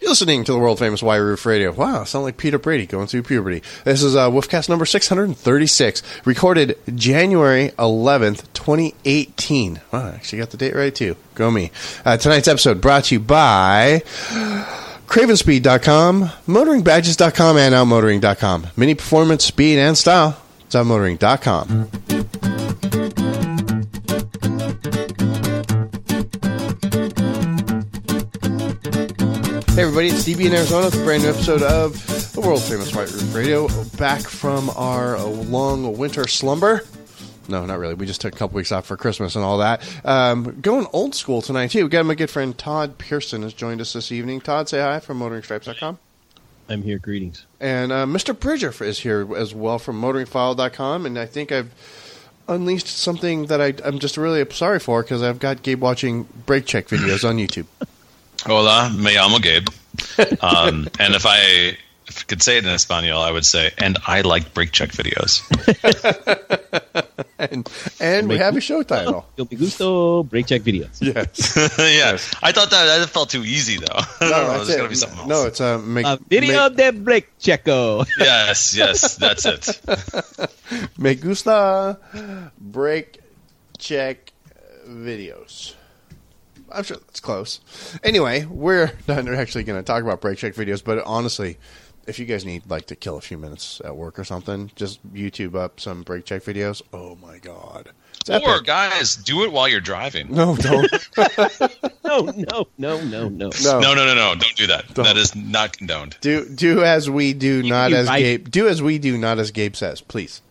You're listening to the world famous White Roof Radio. Wow, sound like Peter Brady going through puberty. This is uh, Wolfcast number 636, recorded January 11th, 2018. Wow, I actually got the date right too. Go me. Uh, tonight's episode brought to you by Cravenspeed.com, MotoringBadges.com, and OutMotoring.com. Mini performance, speed, and style. It's OutMotoring.com. Hey everybody, it's DB in Arizona. It's a brand new episode of the world famous White Roof Radio. Back from our long winter slumber. No, not really. We just took a couple weeks off for Christmas and all that. Um, going old school tonight too. We got my good friend Todd Pearson has joined us this evening. Todd, say hi from MotoringStripes.com. I'm here. Greetings. And uh, Mr. Bridger is here as well from MotoringFile.com. And I think I've unleashed something that I, I'm just really sorry for because I've got Gabe watching brake check videos on YouTube. Hola, me llamo Gabe. Um, and if I if I could say it in Espanol, I would say, and I like brake check videos. and and we have a show title. Yo me gusto brake check videos. Yes. yeah, I thought that that felt too easy though. No, There's that's got to it. be something else. No, it's a make, A video de brake checo. Yes, yes, that's it. Me gusta brake check videos. I'm sure that's close. Anyway, we're not actually going to talk about brake check videos, but honestly, if you guys need like to kill a few minutes at work or something, just YouTube up some brake check videos. Oh my god. It's Or epic. guys, do it while you're driving. No, don't. No, no, no, no, no. No. No, no, no, no! Don't do that. Don't. That is not condoned. Do do as we do, not you as right. Gabe. Do as we do, not as Gabe says, please.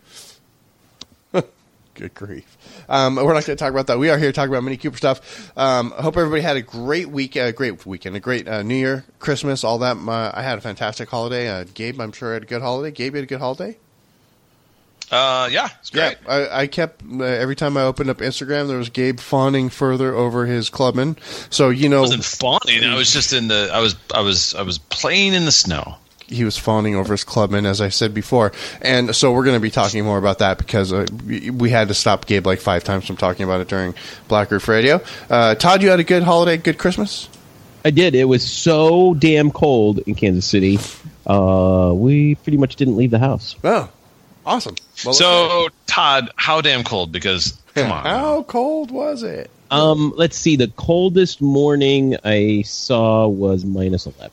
Good grief. Um, we're not going to talk about that. We are here talking about Mini Cooper stuff. Um, I hope everybody had a great week, a great weekend, a great uh, New Year, Christmas, all that. My, I had a fantastic holiday. Uh, Gabe, I'm sure had a good holiday. Gabe, you had a good holiday. Uh, yeah, it's great. Yeah, I, I kept uh, every time I opened up Instagram, there was Gabe fawning further over his clubman. So you know, I wasn't fawning. I was just in the. I was. I was. I was playing in the snow. He was fawning over his clubman, as I said before. And so we're going to be talking more about that because uh, we we had to stop Gabe like five times from talking about it during Black Roof Radio. Uh, Todd, you had a good holiday, good Christmas. I did. It was so damn cold in Kansas City. Uh, we pretty much didn't leave the house. Oh, awesome. Well, So, Todd, how damn cold? Because come on, how cold was it? Um, let's see. The coldest morning I saw was minus eleven.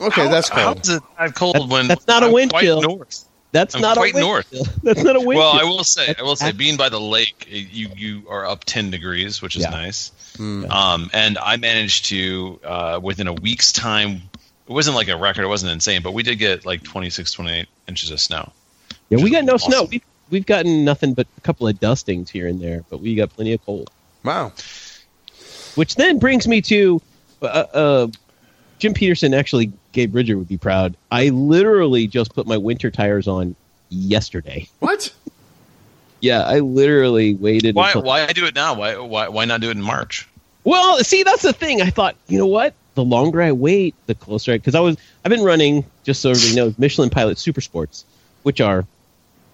Okay, How- that's cold. is it that cold That's- when that's not a I'm wind quite chill. north? That's I'm not quite a wind north. chill. That's not a wind. Chill. Well, I will say, I will say, being by the lake, you you are up ten degrees, which is Yeah. nice. Hmm. Um, and I managed to uh, within a week's time. It wasn't like a record. It wasn't insane, but we did get like 26, 28 inches of snow. Yeah, we got no awesome. snow. We've, we've gotten nothing but a couple of dustings here and there, but we got plenty of cold. Wow. Which then brings me to uh, uh, Jim Peterson. Actually, Gabe Bridger would be proud. I literally just put my winter tires on yesterday. What? Yeah, I literally waited. Why until- why do it now? Why why why not do it in March? Well, see, that's the thing. I thought, you know what? The longer I wait, the closer I. Because I was, I've been running, just so everybody knows, Michelin Pilot Super Sports, which are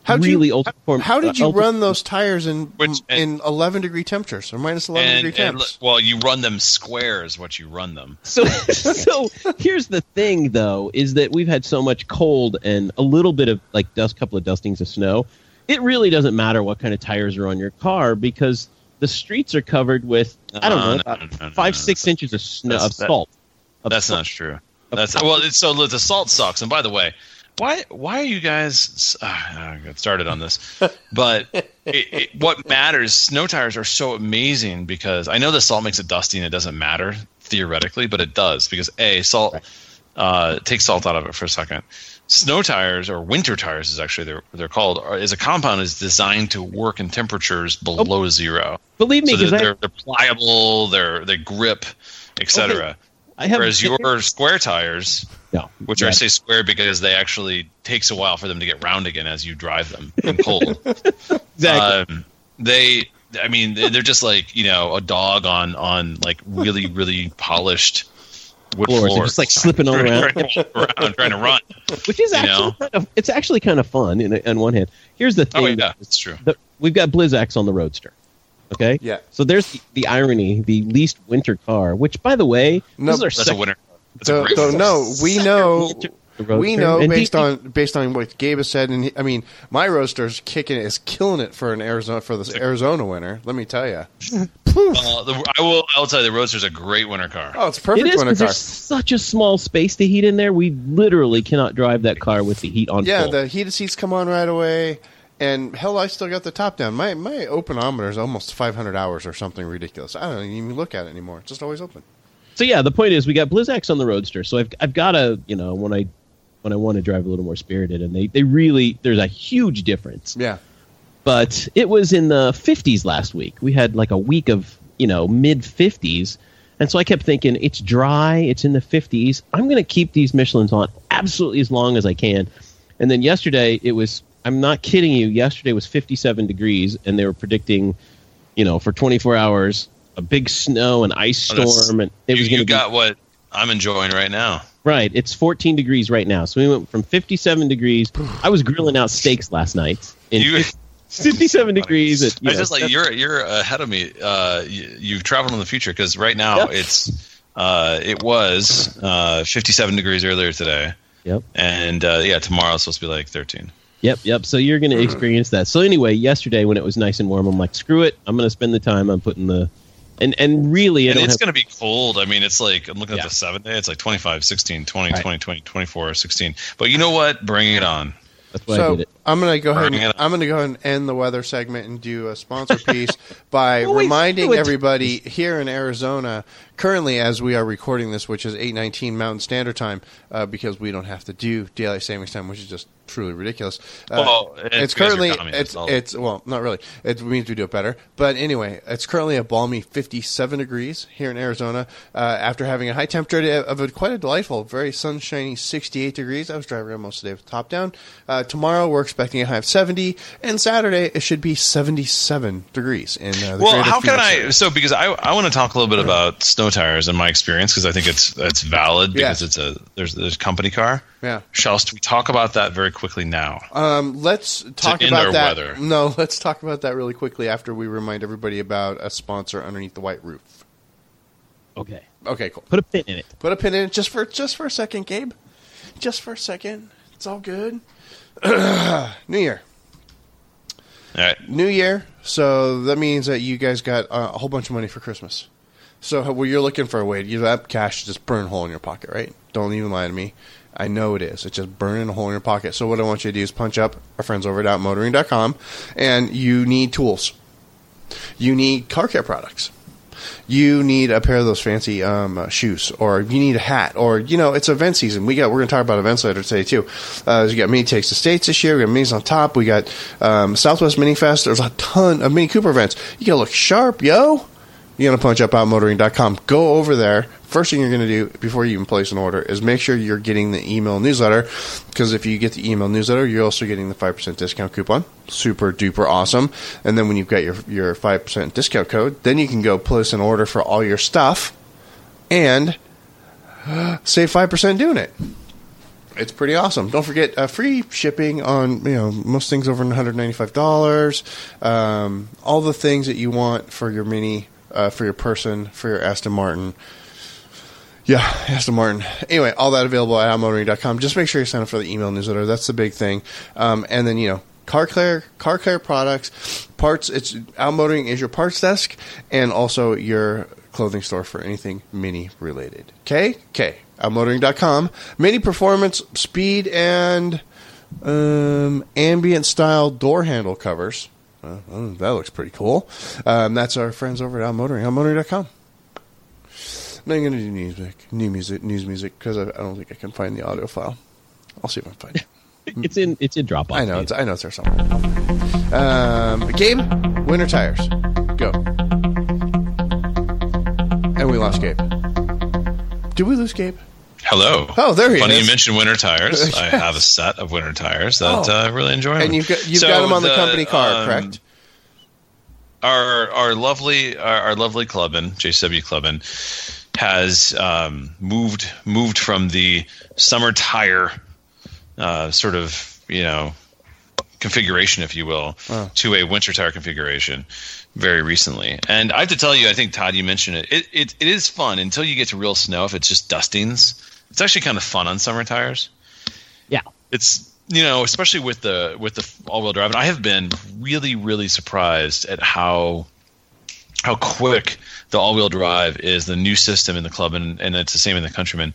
How'd really you, ultra form. How did you uh, run those tires in Which- in 11 degree temperatures or minus 11 And, degree and temps? well, you run them square is what you run them. So, so here's the thing, though, is that we've had so much cold and a little bit of like dust, couple of dustings of snow. It really doesn't matter what kind of tires are on your car because the streets are covered with I don't Uh, know no, about no, no, no, five no. six inches of snow That's- of that- salt. Of That's salt. not true. That's well. It's, so the salt sucks. And by the way, why why are you guys? Uh, I got started on this, but it, it, what matters? Snow tires are so amazing because I know the salt makes it dusty and it doesn't matter theoretically, but it does because a salt uh, take salt out of it for a second. Snow tires or winter tires is actually they're they're called is a compound is designed to work in temperatures below zero. Believe me, So they're, I, they're, they're pliable, they're they grip, etc. I have Whereas your square tires, no, which yeah. I say square because they actually takes a while for them to get round again as you drive them in cold. exactly. um, they, I mean, they're they're just like you know a dog on on like really really polished wood Floors. floors, just, like, slipping all around. trying, to, around, trying to run. which is actually know? kind of it's actually kind of fun in, on one hand. Here's the thing: Oh yeah, it's true. the, we've got Blizzaks on the Roadster. Okay, Yeah. So there's the, the irony: the least winter car. Which, by the way, No, this is our That's second, winner. That's a So, great so no, we know we know And based he- on based on what Gabe has said, and he, I mean, my Roadster's kicking it, is killing it for an Arizona for this Arizona winter. Let me tell you. Uh, the, I will. I will tell you, the Roadster's a great winter car. Oh, it's a perfect is winter because car. there's such a small space to heat in there. We literally cannot drive that car with the heat on. Yeah, full. the heated seats come on right away, and hell, I still got the top down. My my openometer is almost 500 hours or something ridiculous. I don't even look at it anymore. It's just always open. So yeah, the point is we got Blizzaks on the Roadster. So I've I've got to you know when I when I want to drive a little more spirited, and they they really there's a huge difference. Yeah. But it was in the 50s last week. We had like a week of you know mid 50s, and so I kept thinking it's dry, it's in the 50s. I'm going to keep these Michelin's on absolutely as long as I can. And then yesterday it was. I'm not kidding you. Yesterday was 57 degrees, and they were predicting, you know, for 24 hours a big snow and ice Oh, storm, and it you, was going you to be got what I'm enjoying right now. Right. It's 14 degrees right now. So we went from 57 degrees. I was grilling out steaks last night. In You- 57 degrees. At, you I know, just like you're you're ahead of me. Uh, you, you've traveled in the future because right now Yep. it's uh, it was uh, 57 degrees earlier today, Yep. and uh, yeah, tomorrow it's supposed to be like 13. Yep. Yep. So you're going to experience that. So anyway, yesterday when it was nice and warm, I'm like, screw it. I'm going to spend the time on putting the. And, and really, I And it's have, going to be cold. I mean, it's like I'm looking Yeah. at the seven day. It's like 25, 16, 20, Right. 20, 20, 24, 16. But you know what? Bring it on. that's why I did it. I'm gonna go ahead. And, I'm gonna go ahead and end the weather segment and do a sponsor piece by Always reminding everybody here in Arizona, currently as we are recording this, which is 8:19 Mountain Standard Time, uh, because we don't have to do daylight savings time, which is just truly ridiculous. Uh, Well, it's it's currently it's it's well, not really. It means we do it better. But anyway, it's currently a balmy 57 degrees here in Arizona. Uh, after having a high temperature of a, quite a delightful, very sunshiny 68 degrees. I was driving around most of the day with the top down. Uh, tomorrow we're expecting a high of 70, and Saturday it should be 77 degrees in uh, the Well, how can I? area. So, because I, I want to talk a little bit about snow tires and my experience because I think it's it's valid because Yeah. it's a there's there's a company car. Yeah. Shall we talk about that very quickly now? Um, let's talk indoor about that. weather. No, let's talk about that really quickly after we remind everybody about a sponsor underneath the white roof. Okay. Okay, cool. Put a pin in it. Put a pin in it just for just for a second, Gabe. Just for a second. It's all good. New Year. All right. New Year. So that means that you guys got uh, a whole bunch of money for Christmas. So well, you're looking for a way to use that cash to just burn a hole in your pocket, right? Don't even lie to me. I know it is. It's just burning a hole in your pocket. So what I want you to do is punch up our friends over at outmotoring.com and you need tools. You need car care products. You need a pair of those fancy um, uh, shoes, or you need a hat, or you know it's event season. We got we're going to talk about events later today too. Uh, we got Mini Takes the States this year. We got Minis on top. We got um, Southwest Mini Fest. There's a ton of Mini Cooper events. You got to look sharp, yo. You're going to punch up outmotoring.com. Go over there. First thing you're going to do before you even place an order is make sure you're getting the email newsletter because if you get the email newsletter, you're also getting the 5% discount coupon. Super duper awesome. And then when you've got your, your 5% discount code, then you can go place an order for all your stuff and save 5% doing it. It's pretty awesome. Don't forget uh, free shipping on you know most things over one hundred ninety five dollars. Um, all the things that you want for your mini, uh, for your person, for your Aston Martin. Yeah, Aston Martin. Anyway, all that available at outmotoring.com. Just make sure you sign up for the email newsletter. That's the big thing. Um, and then you know, car care, car care products, parts. It's outmotoring is your parts desk and also your clothing store for anything mini related. Okay, okay. Outmotoring.com. Mini performance, speed, and um, ambient style door handle covers. Uh, oh, that looks pretty cool. Um, that's our friends over at Outmotoring. Outmotoring.com. I'm not going to do news music, new music, news music because I, I don't think I can find the audio file. I'll see if I can find it. It's in it's in Dropbox. I know it's I know it's there somewhere. Um, Gabe, winter tires, go. And we lost Gabe. Did we lose Gabe? Hello. Oh, there he Funny is. Funny you mentioned winter tires. I have a set of winter tires that Oh. uh, I really enjoy. And you've got you've So got him on the, company car, um, correct? Our our lovely our, our lovely clubman JCW clubman has um, moved moved from the summer tire uh, sort of you know configuration, if you will, to a winter tire configuration very recently. And I have to tell you, I think Todd, you mentioned it. It it, it is fun until you get to real snow. If it's just dustings, it's actually kind of fun on summer tires. Yeah. It's you know, especially with the with the all wheel drive. And I have been really really surprised at how how quick the all-wheel drive is the new system in the club and, and it's the same in the countryman.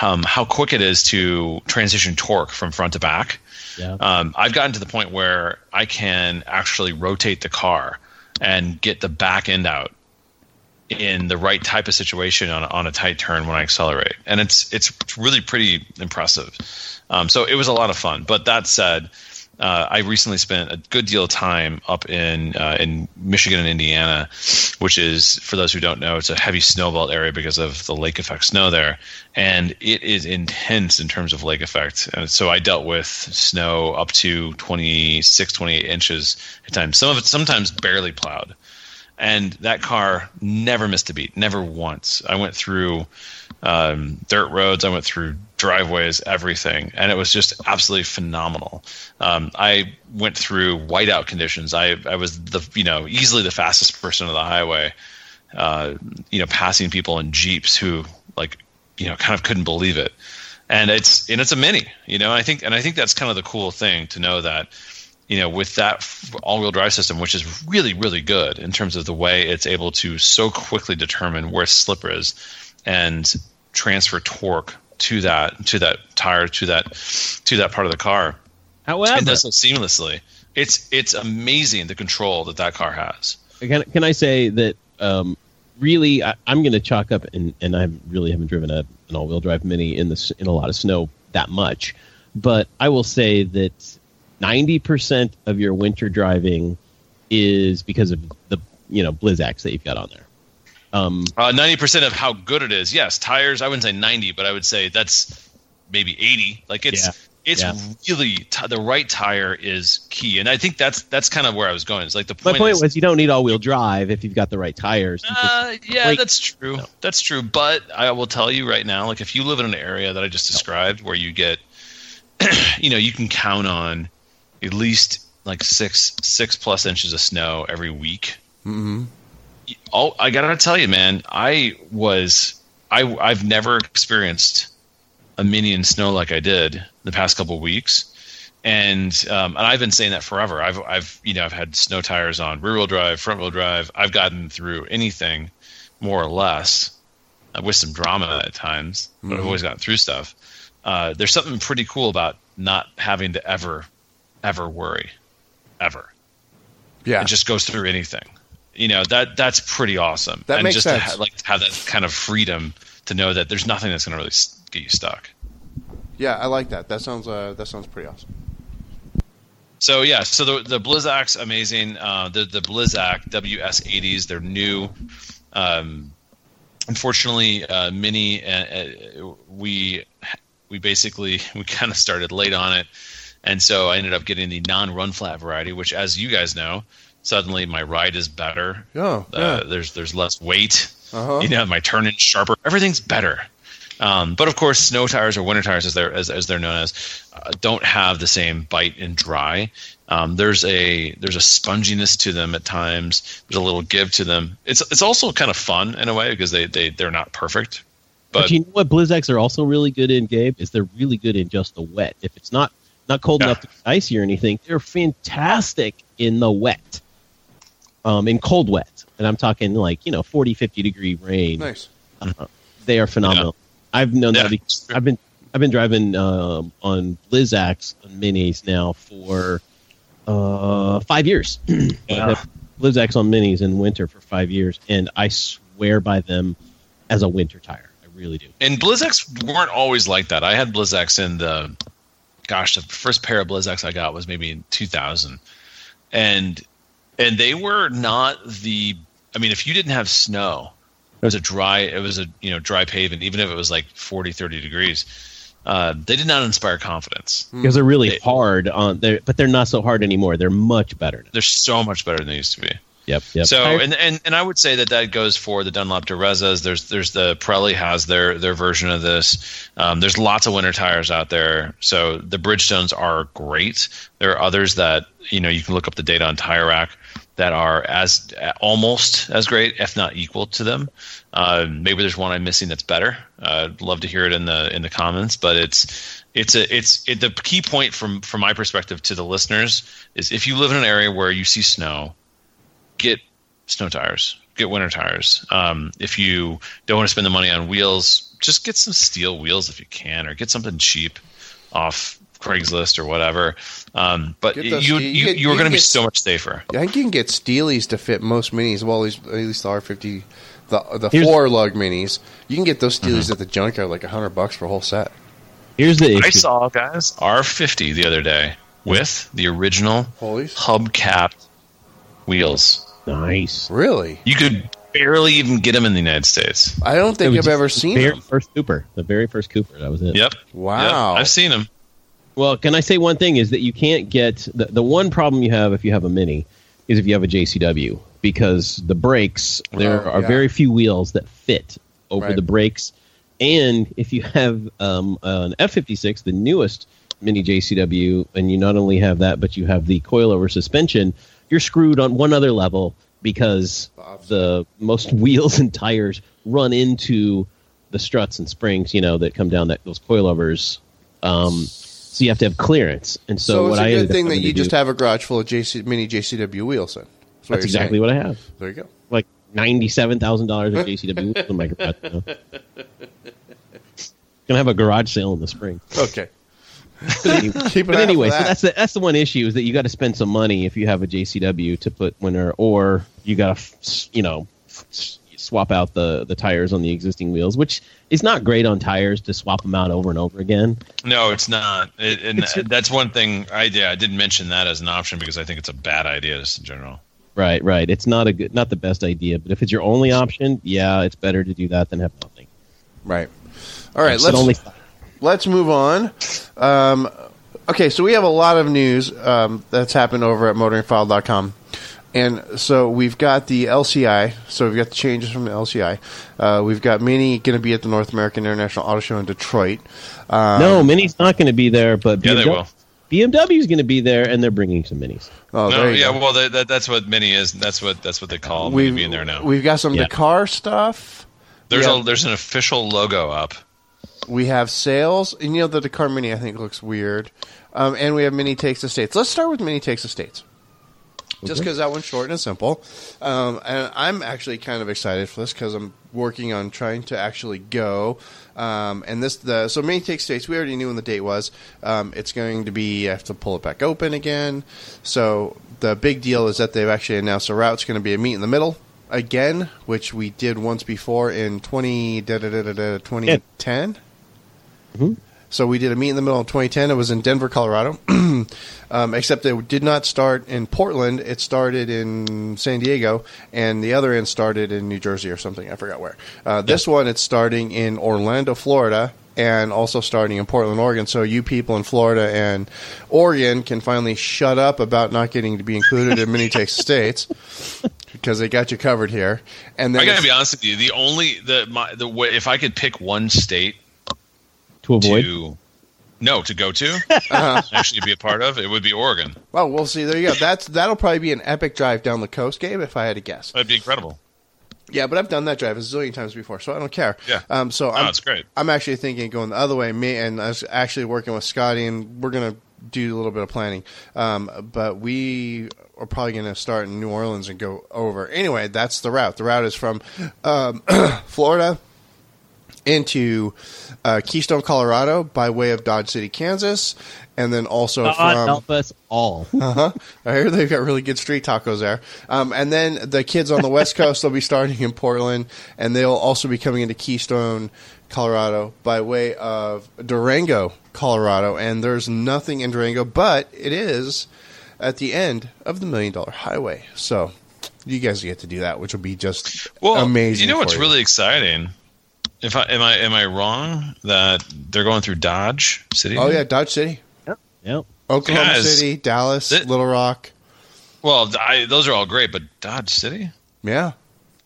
Um, how quick it is to transition torque from front to back. Yeah. um, i've gotten to the point where i can actually rotate the car and get the back end out in the right type of situation on, on a tight turn when i accelerate. And it's it's really pretty impressive. Um, so it was a lot of fun. But that said uh, I recently spent a good deal of time up in uh, in Michigan and Indiana, which is for those who don't know, it's a heavy snowbelt area because of the lake effect snow there, and it is intense in terms of lake effect. And so I dealt with snow up to 26, 28 inches at times. Some of it sometimes barely plowed, and that car never missed a beat, never once. I went through um, dirt roads. I went through driveways, everything, and it was just absolutely phenomenal. Um, I went through whiteout conditions. I I was the you know easily the fastest person on the highway. Uh, you know, passing people in jeeps who like you know kind of couldn't believe it. And it's and it's a mini, you know. I think and I think that's kind of the cool thing to know that you know, with that all-wheel drive system, which is really, really good in terms of the way it's able to so quickly determine where slipper is and transfer torque to that to that tire to that to that part of the car. However, It does so seamlessly. It's it's amazing the control that that car has. can, can I say that um, really I, I'm going to chalk up and, and I really haven't driven a, an all-wheel drive mini in this in a lot of snow that much, but I will say that 90% of your winter driving is because of the you know Blizzaks that you've got on there. Um, Uh, Ninety percent of how good it is. Yes, tires. I wouldn't say ninety, but I would say that's maybe eighty. Like it's Yeah. it's Yeah. really t- the right tire is key, and I think that's that's kind of where I was going. It's like the my point. point is, was you don't need all-wheel drive if you've got the right tires. Uh, yeah, Wait. that's true. That's true. But I will tell you right now, like if you live in an area that I just described, where you get, you know, you can count on at least like six six plus inches of snow every week. Mm-hmm. Oh, I gotta tell you, man, I was I I've never experienced a mini in snow like I did the past couple of weeks. And um, and I've been saying that forever. I've I've you know I've had snow tires on rear wheel drive, front wheel drive. I've gotten through anything more or less uh, with some drama at times, but I've Mhm. always gotten through stuff. Uh, there's something pretty cool about not having to ever, ever worry, ever. Yeah. It just goes through anything. You know that that's pretty awesome. That and makes just sense. to ha- like to have that kind of freedom to know that there's nothing that's going to really get you stuck. yeah, I like that. That sounds uh, that sounds pretty awesome. So yeah, so the the Blizzak's amazing. Uh, the the Blizzak WS80s, they're new. Um, unfortunately, uh, Mini, uh, uh, we we basically we kind of started late on it, and so I ended up getting the non-run flat variety, which, as you guys know, suddenly my ride is better. Oh, Uh, yeah. There's there's less weight. Uh-huh. You know, my turn in sharper. Everything's better. Um, but of course, snow tires or winter tires, as they're as, as they're known as, uh, don't have the same bite and dry. Um, there's a there's a sponginess to them at times. There's a little give to them. It's it's also kind of fun in a way because they they they're not perfect. But, But you know what Blizzaks are also really good in, Gabe? Is they're really good in just the wet. If it's not not cold Yeah. enough to be icy or anything, they're fantastic in the wet. Um, in cold wet, and I'm talking like you know 40, 50 degree rain. Nice. They are phenomenal. I've known Yeah. that because I've been I've been driving um, on Blizzaks on minis now for uh, five years. Yeah. I've Blizzaks on minis in winter for five years, and I swear by them as a winter tire. I really do. and Blizzaks weren't always like that. I had Blizzaks in the, gosh, the first pair of Blizzaks I got was maybe in 2000, and and they were not the. I mean, if you didn't have snow, it was a dry. It was a you know dry pavement, even if it was like 40, 30 degrees. Uh, they did not inspire confidence. because they're really They- hard on there, but they're not so hard anymore. They're much better. Now. They're so much better than they used to be. Yep. Yep. So and, and and I would say that that goes for the Dunlop Durezas. There's there's the Pirelli has their their version of this. Um, there's lots of winter tires out there. So the Bridgestones are great. There are others that you know you can look up the data on Tire Rack that are as almost as great, if not equal to them. Uh, maybe there's one I'm missing that's better. Uh, I'd love to hear it in the in the comments. But it's it's a it's it, the key point from from my perspective to the listeners is if you live in an area where you see snow get snow tires, get winter tires. Um, if you don't want to spend the money on wheels, just get some steel wheels if you can, or get something cheap off Craigslist or whatever. Um, but Get you, you, you, you, are you going to be so much safer. I think you can get Steelies to fit most minis. Well, at least, at least the R50, the the Here's- four lug minis. You can get those Steelies Mm-hmm. at the junkyard like a hundred bucks for a whole set. Here's the issue. I saw guys R50 the other day with the original Holy, hubcapped wheels. Nice. really? You could barely even get them in the United States. I don't think I've just ever the seen very them. first Cooper. The very first Cooper. That was it. Yep. Wow. Yep. I've seen them. Well, can I say one thing is that you can't get the, the one problem you have if you have a mini is if you have a JCW because the brakes there Oh, are yeah. very few wheels that fit over Right. the brakes, and if you have um, an F56, the newest mini JCW, and you not only have that but you have the coilover suspension, you're screwed on one other level because the most wheels and tires run into the struts and springs, you know, that come down that those coilovers. Um, so you have to have clearance. And so, So, it's I a good up thing that you just do- have a garage full of JC, mini JCW wheels. Then that's, That's exactly saying. what I have. There you go. Like ninety-seven thousand dollars of JCW wheels in my garage. now. Gonna have a garage sale in the spring. Okay. But anyway, Keep but anyway for so that's the that's the one issue is that you got to spend some money if you have a JCW to put winter, or you got to you know swap out the the tires on the existing wheels, which is not great on tires to swap them out over and over again. No, it's not. It, and It's- that's one thing. I yeah, I didn't mention that as an option because I think it's a bad idea just in general. Right, right. It's not a good, not the best idea, but if it's your only option, yeah, it's better to do that than have nothing. Right. All right. It's Let's only let's move on. Um, okay, so we have a lot of news um, that's happened over at motoringfile.com. And so we've got the LCI. So we've got the changes from the LCI. Uh, we've got Mini going to be at the North American International Auto Show in Detroit. Um, no, Mini's not going to be there, but Yeah, they BMW will. BMW is going to be there, and they're bringing some Minis. Oh, no, there you yeah, go. well, that, that, that's what Mini is. That's what that's what they call Mini We've, being there now. we've got some Yeah. Dakar stuff. There's yeah. a there's an official logo up. We have sales, and you know the Dakar Mini I think looks weird, um, and we have Mini Takes the States. Let's start with Mini Takes the States, just because that one's short and simple. Um, and I'm actually kind of excited for this because I'm working on trying to actually go. Um, and this the so Mini Takes States we already knew when the date was. Um, it's going to be I have to pull it back open again. So the big deal is that they've actually announced a route. It's going to be a meet in the middle. Again, which we did once before in 20, da, da, da, da, da, 2010. So we did a meet in the middle of 2010. It was in Denver, Colorado. um, except it did not start in Portland. It started in San Diego, and the other end started in New Jersey or something. I forgot where. Uh, this one, it's starting in Orlando, Florida, and also starting in Portland, Oregon. So you people in Florida and Oregon can finally shut up about not getting to be included in Mini Takes States because they got you covered here. And then I gotta be honest with you. The only the my the way if I could pick one state To avoid, to no to go to Uh-huh. actually be a part of, it would be Oregon. well, we'll see. There you go. That's that'll probably be an epic drive down the coast, Gabe, if I had to guess. That'd be incredible. Yeah, but I've done that drive a zillion times before, so I don't care. Yeah. Um. So Oh, I'm, it's great. I'm actually thinking of going the other way. Me and I was actually working with Scotty, and we're gonna do a little bit of planning. Um. But we are probably gonna start in New Orleans and go over. Anyway, that's the route. The route is from um, Florida into uh, Keystone, Colorado, by way of Dodge City, Kansas, and then also God from help us all. uh-huh. I hear they've got really good street tacos there. Um, and then the kids on the West Coast will be starting in Portland, and they'll also be coming into Keystone, Colorado, by way of Durango, Colorado. And there's nothing in Durango, but it is at the end of the Million Dollar Highway. So you guys get to do that, which will be just Well, amazing. You know for what's really exciting? If I am I am I wrong that they're going through Dodge City? Oh yeah, Dodge City, Yep. Oklahoma Guys, City, Dallas, thi- Little Rock. Well, I, those are all great, but Dodge City. Yeah,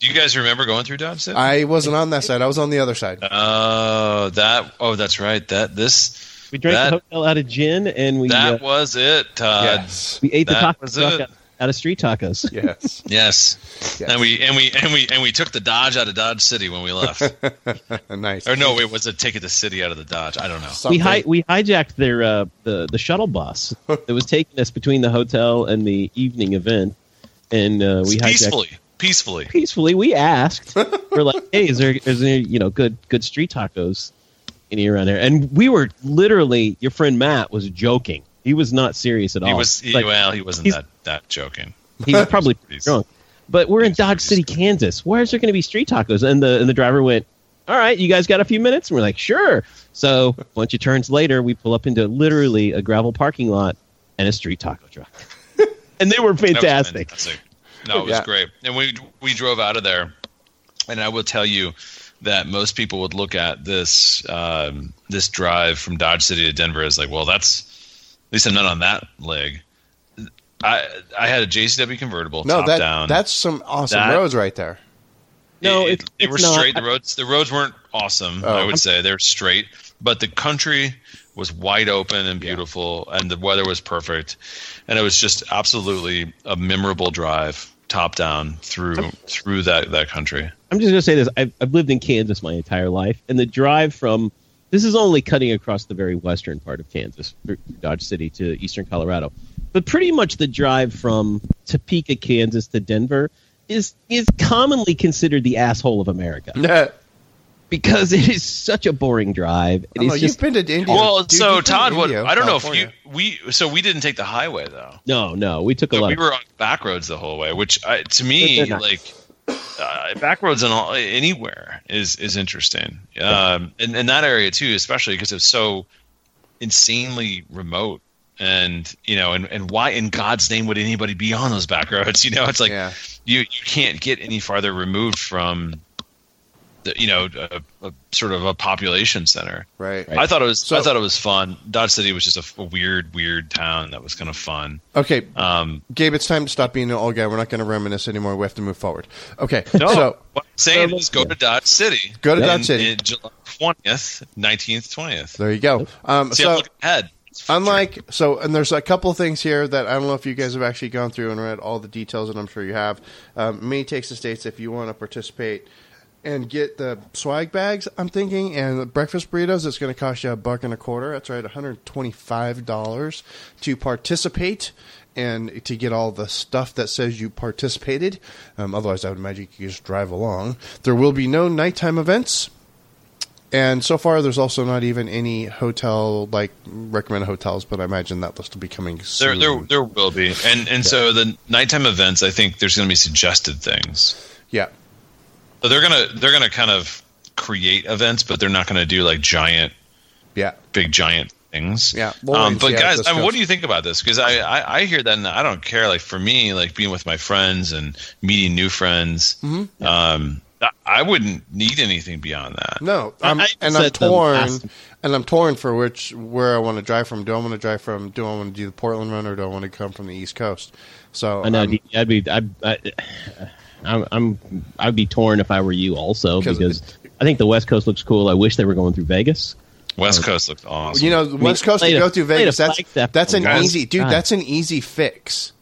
Do you guys remember going through Dodge City? I wasn't on that side. I was on the other side. Oh, that. Oh, that's right. That this We drank That- the hotel out of gin, and we that uh, was it, Todd. yes, we ate the that taco was truck it. Out, out of street tacos. yes, Yes. yes. And we and we and we and we took the Dodge out of Dodge City when we left. nice. or no, it was a take it the city out of the Dodge. I don't know. we hi- we hijacked their uh, the the shuttle bus that was taking us between the hotel and the evening event, and uh, we hijacked peacefully, peacefully. peacefully. We asked, we're like, "Hey, is there is there you know good good street tacos any around here?" And we were literally, your friend Matt was joking. He was not serious at all. He was he, Like, well, he wasn't that that joking. he was probably He's- drunk. But we're in Dodge pretty City, Kansas. Where's there going to be street tacos? And the and the driver went, "All right, you guys got a few minutes?" And we're like, "Sure." So a bunch of turns later, we pull up into literally a gravel parking lot and a street taco truck, and they were That fantastic. fantastic. No, it was Yeah. great. And we we drove out of there, and I will tell you that most people would look at this um, this drive from Dodge City to Denver as like, well, that's at least I'm not on that leg. I I had a JCW convertible No, top that down. that's some awesome That- roads right there. No, It- it's- they it's were not. straight. The roads the roads weren't awesome. Oh. I would say they're straight, but the country was wide open and beautiful, and the weather was perfect, and it was just absolutely a memorable drive, top down through through that that country. I'm just going to say this: I've, I've lived in Kansas my entire life, and the drive from this is only cutting across the very western part of Kansas, through Dodge City to eastern Colorado, but pretty much the drive from Topeka, Kansas to Denver is is commonly considered the asshole of America I because it is such a boring drive. It don't is just you've been to India. Well, Dude, so you've been to Todd, what I don't know if you we so we didn't take the highway though. no, no. We took a So lot. we of, were on back roads the whole way, which I, to me, They're like uh, back roads and all anywhere is is interesting. Um, and in that area too, especially because it's so insanely remote. And you know, and, and why in God's name would anybody be on those back roads? You know, it's like yeah, you you can't get any farther removed from, the, you know, a, a sort of a population center. right. Right. I thought it was I thought it was fun. Dodge City was just a weird weird town that was kind of fun. Okay, Um, Gabe, it's time to stop being an old guy. We're not going to reminisce anymore. We have to move forward. Okay, No, so what I'm saying So, is go yeah. to Dodge City. Go to in- Dodge City. in July twentieth, nineteenth, twentieth. there you go. Um, See, so I'm looking ahead. Unlike so and there's a couple things here that i don't know if you guys have actually gone through and read all the details and i'm sure you have. Um, Mini Takes States if you want to participate and get the swag bags i'm thinking and the breakfast burritos it's going to cost you a buck and a quarter. That's right $125 to participate and to get all the stuff that says you participated. Um, otherwise i would imagine you could just drive along. There will be no nighttime events and so far, there's also not even any hotel like recommended hotels, but I imagine that list will be coming there, soon. there, there will be, and and so the nighttime events. I think there's going to be suggested things. yeah, So they're gonna they're gonna kind of create events, but they're not going to do like giant, yeah, big giant things. Yeah, Um, but how guys, I mean, what do you think about this? Because I, I I hear that, and I don't care. Like for me, like being with my friends and meeting new friends. Mm-hmm. Um, I- I wouldn't need anything beyond that. no, I- I'm, and I'm torn, and I'm torn for which where I want to drive from. Do I want to drive from? Do I want to do the Portland run, or do I want to come from the East Coast? So I know. I'm- I'd be. I'd, I, I'm. I'm. I'd be torn if I were you, also because I think the West Coast looks cool. I wish they were going through Vegas. West Coast looks awesome. you know, the West Coast to go through Vegas. That's that's an Guys, easy, dude. God. That's an easy fix.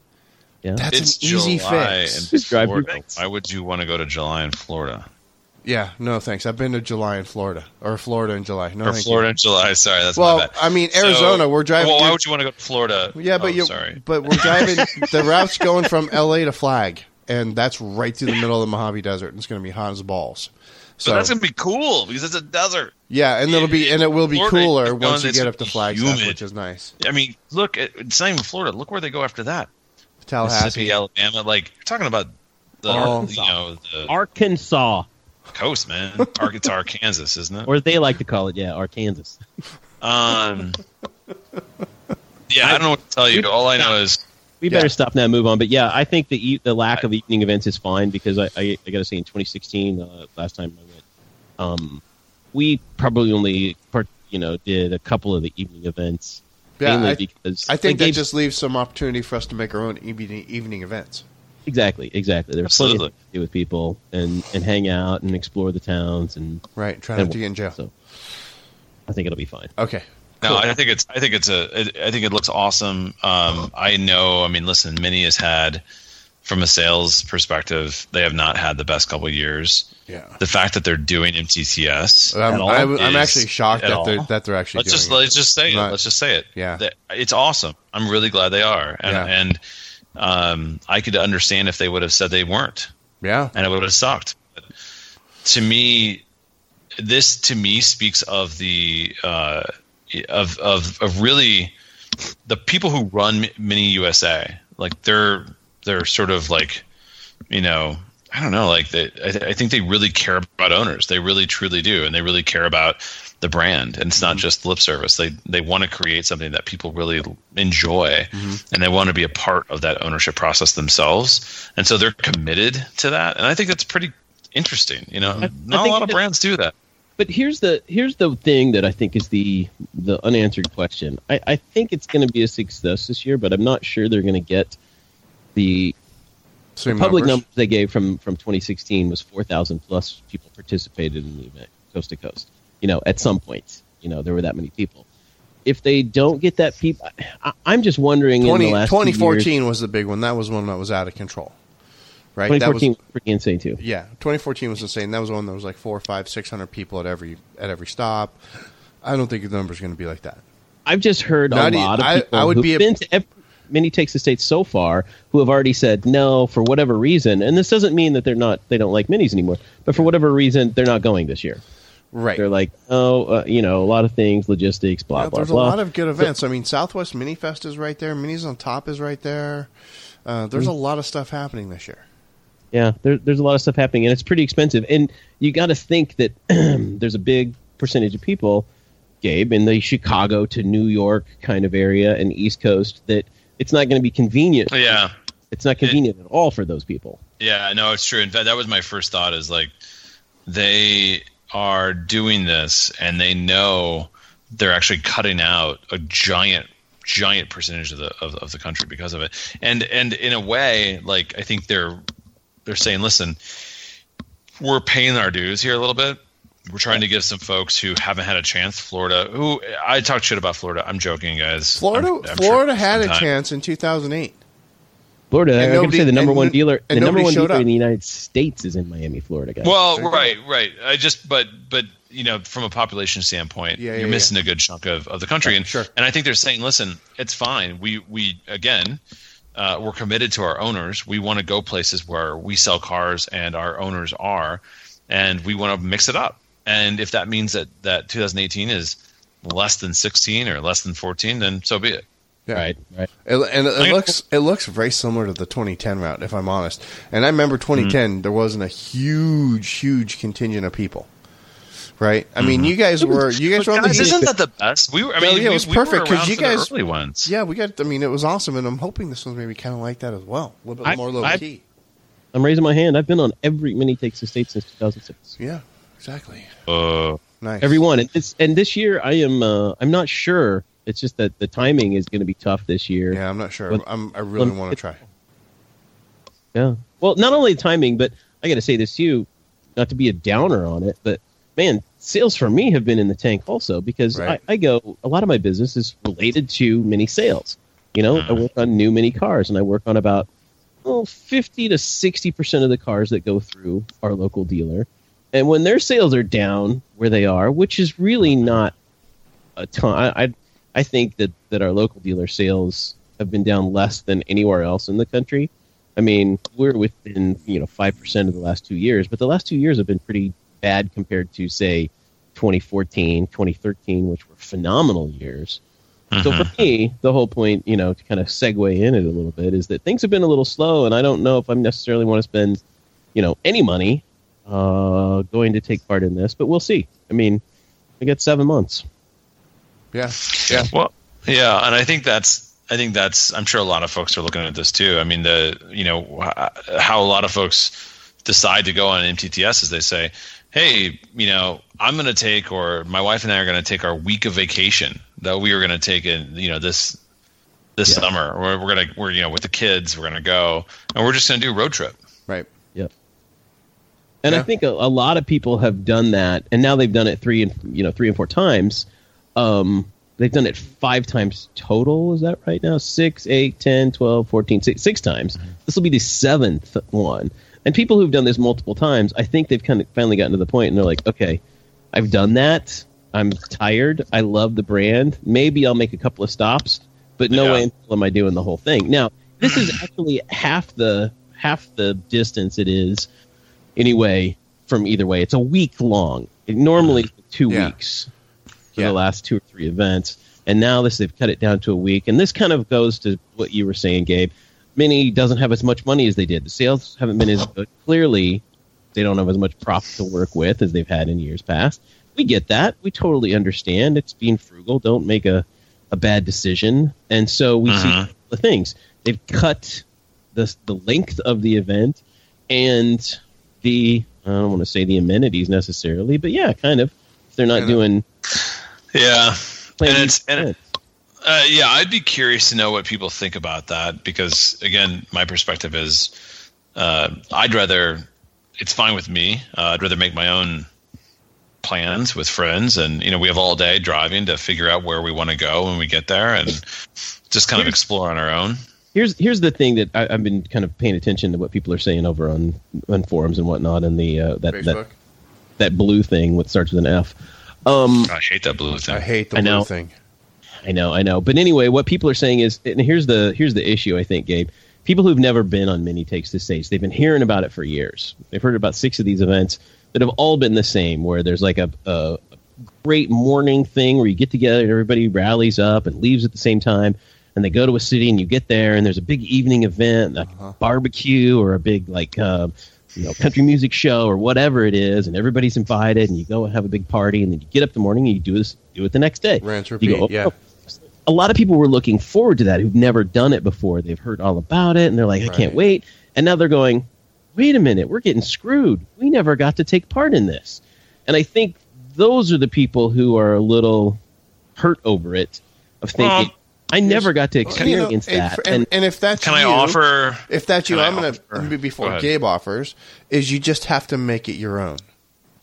Yeah. That's it's an easy July fix. in Just drive Florida. through Why would you want to go to July in Florida? Yeah, no thanks. I've been to July in Florida or Florida in July. No, or thank Florida you. in July? Sorry, that's Well, my bad. I mean, So- Arizona. we're driving. Well, why would you want to go to Florida? Yeah, but oh, you. sorry. But we're driving. the route's going from L.A. to Flag, and that's right through the middle of the Mojave Desert. And it's going to be hot as balls. So but that's gonna be cool because it's a desert. yeah, and it'll be and it will be Florida, cooler once going- you get up to gonna Flagstaff, which is nice. I mean, look, at, it's not even Florida. Look where they go after that. Tallahassee. Mississippi, Alabama. Like you're talking about the Oh. you know the Arkansas, coast, man. Arkansas, it's Arkansas, isn't it? or they like to call it, yeah, Arkansas. Um. Yeah, I don't know what to tell you. All I know is We Yeah. better stop now and move on. But yeah, I think the e- the lack of evening events is fine because I I, I got to say in 2016, uh, last time I went, um, we probably only part, you know did a couple of the evening events. Yeah, mainly I- because I think that gave- just leaves some opportunity for us to make our own evening, evening events. exactly, exactly. There's plenty to do with people and and hang out and explore the towns, and Right. Try and not to get in jail. So I think it'll be fine. Okay. No, Cool. I think it's I think it's a it, I think it looks awesome. Um, I know. I mean, listen, Mini has had from a sales perspective, they have not had the best couple of years. Yeah. The fact that they're doing MTTS, I'm, all? I'm, I'm actually shocked at that they're that they're actually let's doing just it. let's just say it. Let's just say it. Yeah. It's awesome. I'm really glad they are, and Yeah. and um, I could understand if they would have said they weren't. yeah. and it would have sucked. But to me, this to me speaks of the uh, of of of really the people who run Mini USA. Like they're they're sort of like you know I don't know like they I, th- I think they really care about owners. They really truly do, and they really care about the brand. And it's not mm-hmm. just lip service. They they want to create something that people really enjoy, mm-hmm. and they want to be a part of that ownership process themselves. And so they're committed to that. And I think that's pretty interesting. You know, I not a lot of brands do that. But here's the here's the thing that I think is the the unanswered question. I, I think it's going to be a success this year, but I'm not sure they're going to get the Same public numbers. numbers they gave from from 2016 was 4,000 plus people participated in the event, coast to coast. You know, at some point, you know, there were that many people. If they don't get that people, I, I'm just wondering. in 20, the last two years- 2014 was the big one. That was one that was out of control. Right. That was was pretty insane too. yeah. 2014 was insane. That was one that was like four, five, six hundred people at every at every stop. I don't think the number's going to be like that. I've just heard Not a e- lot of I- I would who've be a- been to every, Mini Takes the States so far who have already said no for whatever reason. And this doesn't mean that they're not they don't like minis anymore, but for whatever reason they're not going this year. Right. They're like, oh, uh, you know, a lot of things, logistics, blah Yeah, blah there's blah. a lot of good events. I mean, Southwest Mini Fest is right there. Minis on Top is right there. Uh, there's a lot of stuff happening this year. Yeah, there, there's a lot of stuff happening, and it's pretty expensive. And you got to think that there's a big percentage of people, Gabe, in the Chicago to New York kind of area and East Coast that it's not going to be convenient. Yeah. It's not convenient at all for those people. Yeah, no, it's true. In fact, that was my first thought is like they are doing this and they know they're actually cutting out a giant giant percentage of the of, of the country because of it. And and in a way, like I think they're they're saying, listen, we're paying our dues here a little bit. We're trying to give some folks who haven't had a chance. Florida, who I talk shit about Florida. I'm joking, guys. Florida, I'm- I'm Florida sure had a chance in 2008. Florida, And I gotta say the number and one dealer, the number one dealer up. in the United States is in Miami, Florida, guys. Well, There right, right. I just, but, but you know, from a population standpoint, Yeah, you're yeah, missing a good chunk of, of the country, and Sure. and I think they're saying, listen, it's fine. We we again, uh, we're committed to our owners. We want to go places where we sell cars and our owners are, and we want to mix it up. And if that means that that 2018 is less than 16 or less than 14, then so be it. Yeah. right, right. It, and it I- looks it looks very similar to the 2010 route, if I'm honest. And I remember mm-hmm. 2010, there wasn't a huge, huge contingent of people. Right? I mean, mm-hmm. you guys were you guys were on Guys, East- isn't that the best? We were. I Yeah, mean, yeah, it was we were perfect 'cause around you for the guys- early ones. Yeah, we got. I mean, it was awesome, and I'm hoping this one's maybe kind of like that as well. A little bit I- more low I- key. I'm raising my hand. I've been on every mini takes the state since 2006. Yeah, exactly. Uh, Nice. Every one. And this and this year I am uh, I'm not sure. It's just that the timing is going to be tough this year. Yeah, I'm not sure. Well, I'm, I really want to try. Yeah. Well, not only timing, but I got to say this too, not to be a downer on it, but man, sales for me have been in the tank also because Right. I, I go. A lot of my business is related to mini sales. You know, I work on new mini cars, and I work on about well, fifty to sixty percent of the cars that go through our local dealer. And when their sales are down where they are, which is really not a ton, I I, I think that that our local dealer sales have been down less than anywhere else in the country. I mean, we're within you know five percent of the last two years, but the last two years have been pretty bad compared to say 2014, 2013, which were phenomenal years. So for mm-hmm. me, the whole point, you know, to kind of segue in it a little bit, is that things have been a little slow, and I don't know if I necessarily want to spend, you know, any money uh, going to take part in this, but we'll see. I mean, we got seven months. Yeah, yeah. Well, yeah, and I think that's I think that's I'm sure a lot of folks are looking at this too. I mean, the you know how a lot of folks decide to go on MTTS is they say, hey, you know, I'm going to take or my wife and I are going to take our week of vacation that we were going to take in, you know, this this Yeah. summer. We're, we're gonna we're you know with the kids, we're gonna go and we're just gonna do a road trip. Right. And I think a, a lot of people have done that, and now they've done it three and you know three and four times. Um, they've done it five times total. Is that right now? Six, eight, 10, 12, 14, six, six times. This will be the seventh one. And people who've done this multiple times, I think they've kind of finally gotten to the point, and they're like, okay, I've done that. I'm tired. I love the brand. Maybe I'll make a couple of stops, but no Yeah. way am I doing the whole thing. Now, this is actually half the half the distance it is anyway from either way. It's a week long. It normally two Yeah. weeks for Yeah. the last two or three events, and now this they've cut it down to a week. And this kind of goes to what you were saying, Gabe. Mini doesn't have as much money as they did. The sales haven't been as good. Clearly, they don't have as much profit to work with as they've had in years past. We get that. We totally understand. It's being frugal. Don't make a, a bad decision. And so we see Mhm. the things. They've cut the the length of the event and the I don't want to say the amenities necessarily, but yeah, kind of. If They're not of. doing Yeah, And it's- and events. Uh, yeah, I'd be curious to know what people think about that because, again, my perspective is uh, I'd rather, it's fine with me. Uh, I'd rather make my own plans with friends. And, you know, we have all day driving to figure out where we want to go when we get there and just kind of explore on our own. Here's here's the thing that I, I've been kind of paying attention to what people are saying over on on forums and whatnot, and the uh, that that that blue thing what starts with an F. Um, I hate that blue thing. I hate the I blue thing. I know, I know. But anyway, what people are saying is, and here's the here's the issue. I think, Gabe, people who've never been on Mini Takes the States, they've been hearing about it for years. They've heard about six of these events that have all been the same, where there's like a, a great morning thing where you get together, and everybody rallies up and leaves at the same time, and they go to a city, and you get there, and there's a big evening event, like Uh-huh. barbecue or a big like. Uh, you know, country music show or whatever it is, and everybody's invited, and you go and have a big party, and then you get up in the morning and you do this, do it the next day. Rinse, You repeat. go, yeah. "Oh, a lot of people were looking forward to that who've never done it before. They've heard all about it and they're like, I can't wait. And now they're going, wait a minute, we're getting screwed. We never got to take part in this. And I think those are the people who are a little hurt over it of thinking, Well, I never got to And, you know, experience that. and, And, and if that's Can I you, offer? If that's you, I I'm gonna be- before Go. Gabe offers is you just have to make it your own.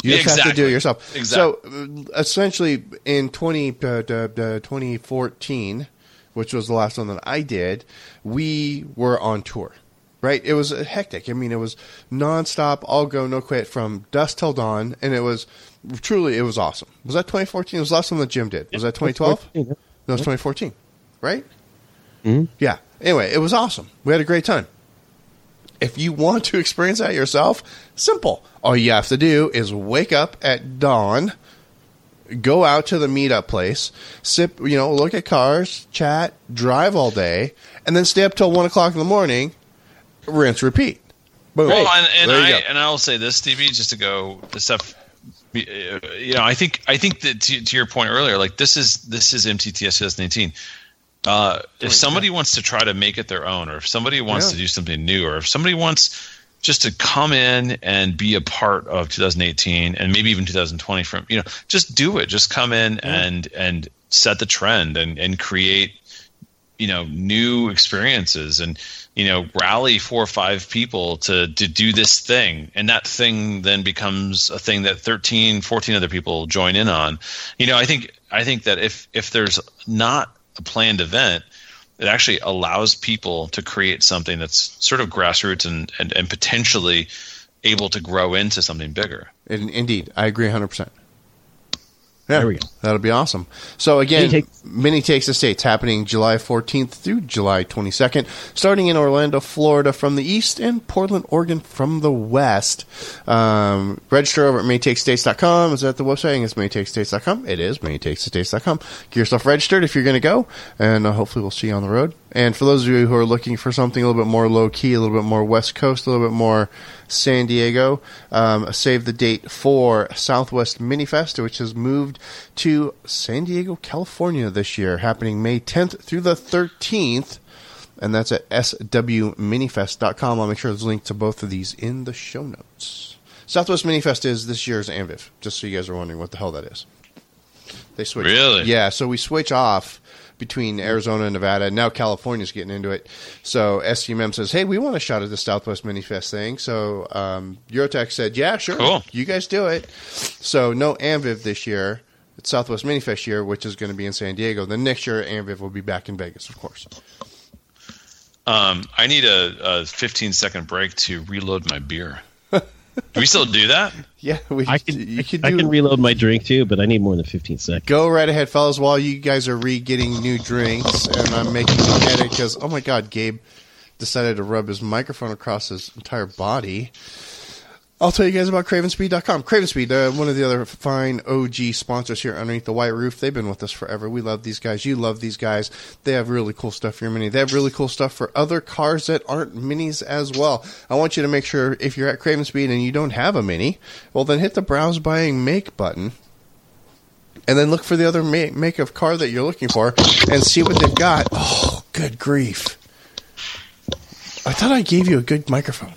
You Yeah, just have to do it yourself. Exactly. So uh, essentially, in 20, uh, uh, uh, 2014, which was the last one that I did, we were on tour. Right, it was uh, hectic. I mean, it was nonstop, all go, no quit, from dusk till dawn, and it was truly, it was awesome. Was that 2014? It was the last one that Jim did. Was that 2012? No, it was 2014, right? Mhm. Yeah. Anyway, it was awesome. We had a great time. If you want to experience that yourself, simple. All you have to do is wake up at dawn, go out to the meetup place, sip, you know, look at cars, chat, drive all day, and then stay up till one o'clock in the morning, rinse, repeat. Boom. Well, and, and I go. and I'll say this, Stevie, just to go the stuff. You know, I think I think that to, to your point earlier, like this is this is MTTS 2018. Uh, if somebody wants to try to make it their own, or if somebody wants Yeah. to do something new, or if somebody wants just to come in and be a part of 2018 and maybe even 2020 from you know just do it. Just come in and and set the trend and and create you know new experiences and you know rally four or five people to to do this thing. And that thing then becomes a thing that 13 14 other people join in on. You know i think i think that if if there's not planned event it actually allows people to create something that's sort of grassroots and and, and potentially able to grow into something bigger In, indeed, I agree 100%. Yeah, There we go. That'll be awesome. So again, Mini Takes- Mini Takes the States happening July 14th through July 22nd, starting in Orlando, Florida from the east and Portland, Oregon from the west. Um, register over at minitakestates.com. Is that the website? It's minitakestates.com. It is minitakestates.com. Get yourself registered if you're going to go, and uh, hopefully we'll see you on the road. And for those of you who are looking for something a little bit more low key, a little bit more West Coast, a little bit more San Diego, um, save the date for Southwest Minifest, which has moved to San Diego, California this year, happening May 10th through the 13th. And that's at swminifest.com. I'll make sure there's a link to both of these in the show notes. Southwest Minifest is this year's Amviv, just so you guys are wondering what the hell that is. They switch. Really? Yeah. So we switch off between Arizona and Nevada. And now California's getting into it. So STMM says, "Hey, we want a shot at the Southwest Mini Fest thing." So um, Eurotech said, "Yeah, sure, Cool. you guys do it." So no Amviv this year. It's Southwest Mini Fest year, which is going to be in San Diego. Then next year, Amviv will be back in Vegas, of course. Um, I need a, a 15 second break to reload my beer. do we still do that? Yeah, we, I can, you I, could I can reload my drink too, but I need more than 15 seconds. Go right ahead, fellas, while you guys are re getting new drinks, and I'm making a headache because, oh my god, Gabe decided to rub his microphone across his entire body. I'll tell you guys about CravenSpeed.com. CravenSpeed, uh, one of the other fine OG sponsors here underneath the white roof. They've been with us forever. We love these guys. You love these guys. They have really cool stuff for your Mini. They have really cool stuff for other cars that aren't Minis as well. I want you to make sure if you're at Craven Speed and you don't have a Mini, well, then hit the Browse Buying Make button and then look for the other make, make of car that you're looking for and see what they've got. Oh, good grief. I thought I gave you a good microphone.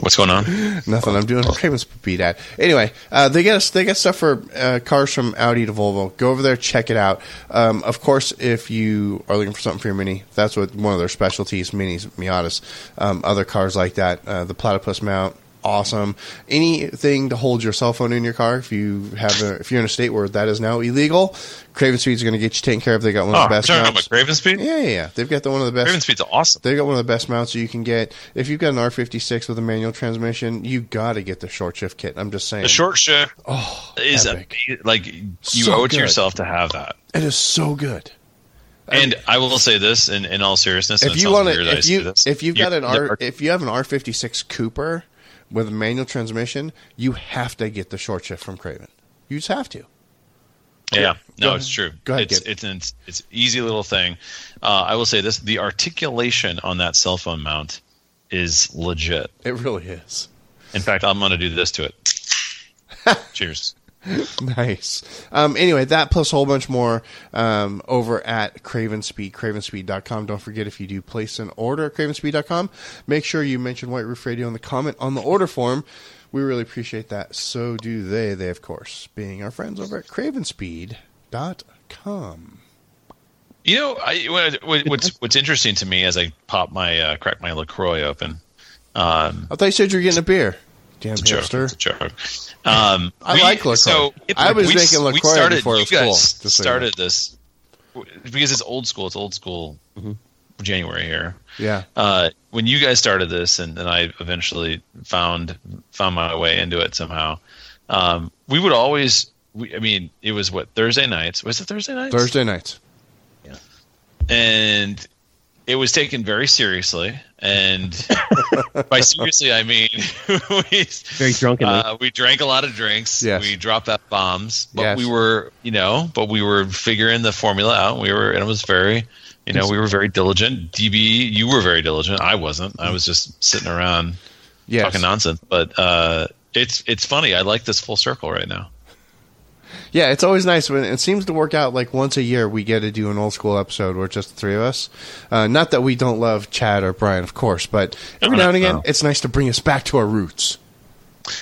What's going on? Nothing. I'm doing Craven Speed ad. Anyway, uh, they get us. they get stuff for uh, cars from Audi to Volvo. Go over there, check it out. Um, of course, if you are looking for something for your Mini, that's what one of their specialties: Minis, Miatas, um, other cars like that. Uh, the platypus mount, awesome. Anything to hold your cell phone in your car. If you have, a, if you're in a state where that is now illegal, Craven Speed's going to get you taken care of. They got one of Oh, the best talking mounts. about Craven Speed? Yeah, yeah, yeah. They've got the one of the best. Craven Speed's awesome. They got one of the best mounts you can get. If you've got an R56 with a manual transmission, you got to get the short shift kit. I'm just saying. The short shift oh, is epic. a, like you So owe it to yourself to have that. It is so good. And I will say this in, in all seriousness. If you want to, if you if you've got an R, if you have an R56 Cooper with a manual transmission, you have to get the short shift from Craven. You just have to. Yeah, Go no, it's true. Go ahead, it's it's an it's, it's easy little thing. Uh, I will say this: the articulation on that cell phone mount is legit. It really is. In fact, I'm going to do this to it. Cheers. nice. Um, anyway, that plus a whole bunch more um, over at Craven Speed, cravenspeed.com. Don't forget if you do place an order at cravenspeed.com, make sure you mention White Roof Radio in the comment on the order form. We really appreciate that. So do they. They, of course, being our friends over at cravenspeed.com. You know, I, what- what- what's what's interesting to me as I pop my uh, crack my Lacroix open. Um, I thought you said you were getting a beer. Damn it's. It's joke. Um, I we- like LaCroix. So I was we- we LaCroix started, before it was cool, guys just so you know. started this because it's old school. It's old school. January here. Yeah. uh, when you guys started this, and, and I eventually found found my way into it somehow. Um, we would always, we, I mean, it was what Thursday nights. Was it Thursday nights? Thursday nights. Yeah. And it was taken very seriously. And by seriously, I mean we, Very drunkenly. uh, we drank a lot of drinks. Yes. We dropped F bombs, but Yes. we were, you know, but we were figuring the formula out. We were, and it was very, you know, we were very diligent. DB, you were very diligent. I wasn't. I was just sitting around Yes. talking nonsense. But uh, it's it's funny. I like this full circle right now. Yeah, it's always nice when it seems to work out. Like once a year, we get to do an old school episode where just the three of us. Uh, not that we don't love Chad or Brian, of course, but every now and again, no. it's nice to bring us back to our roots.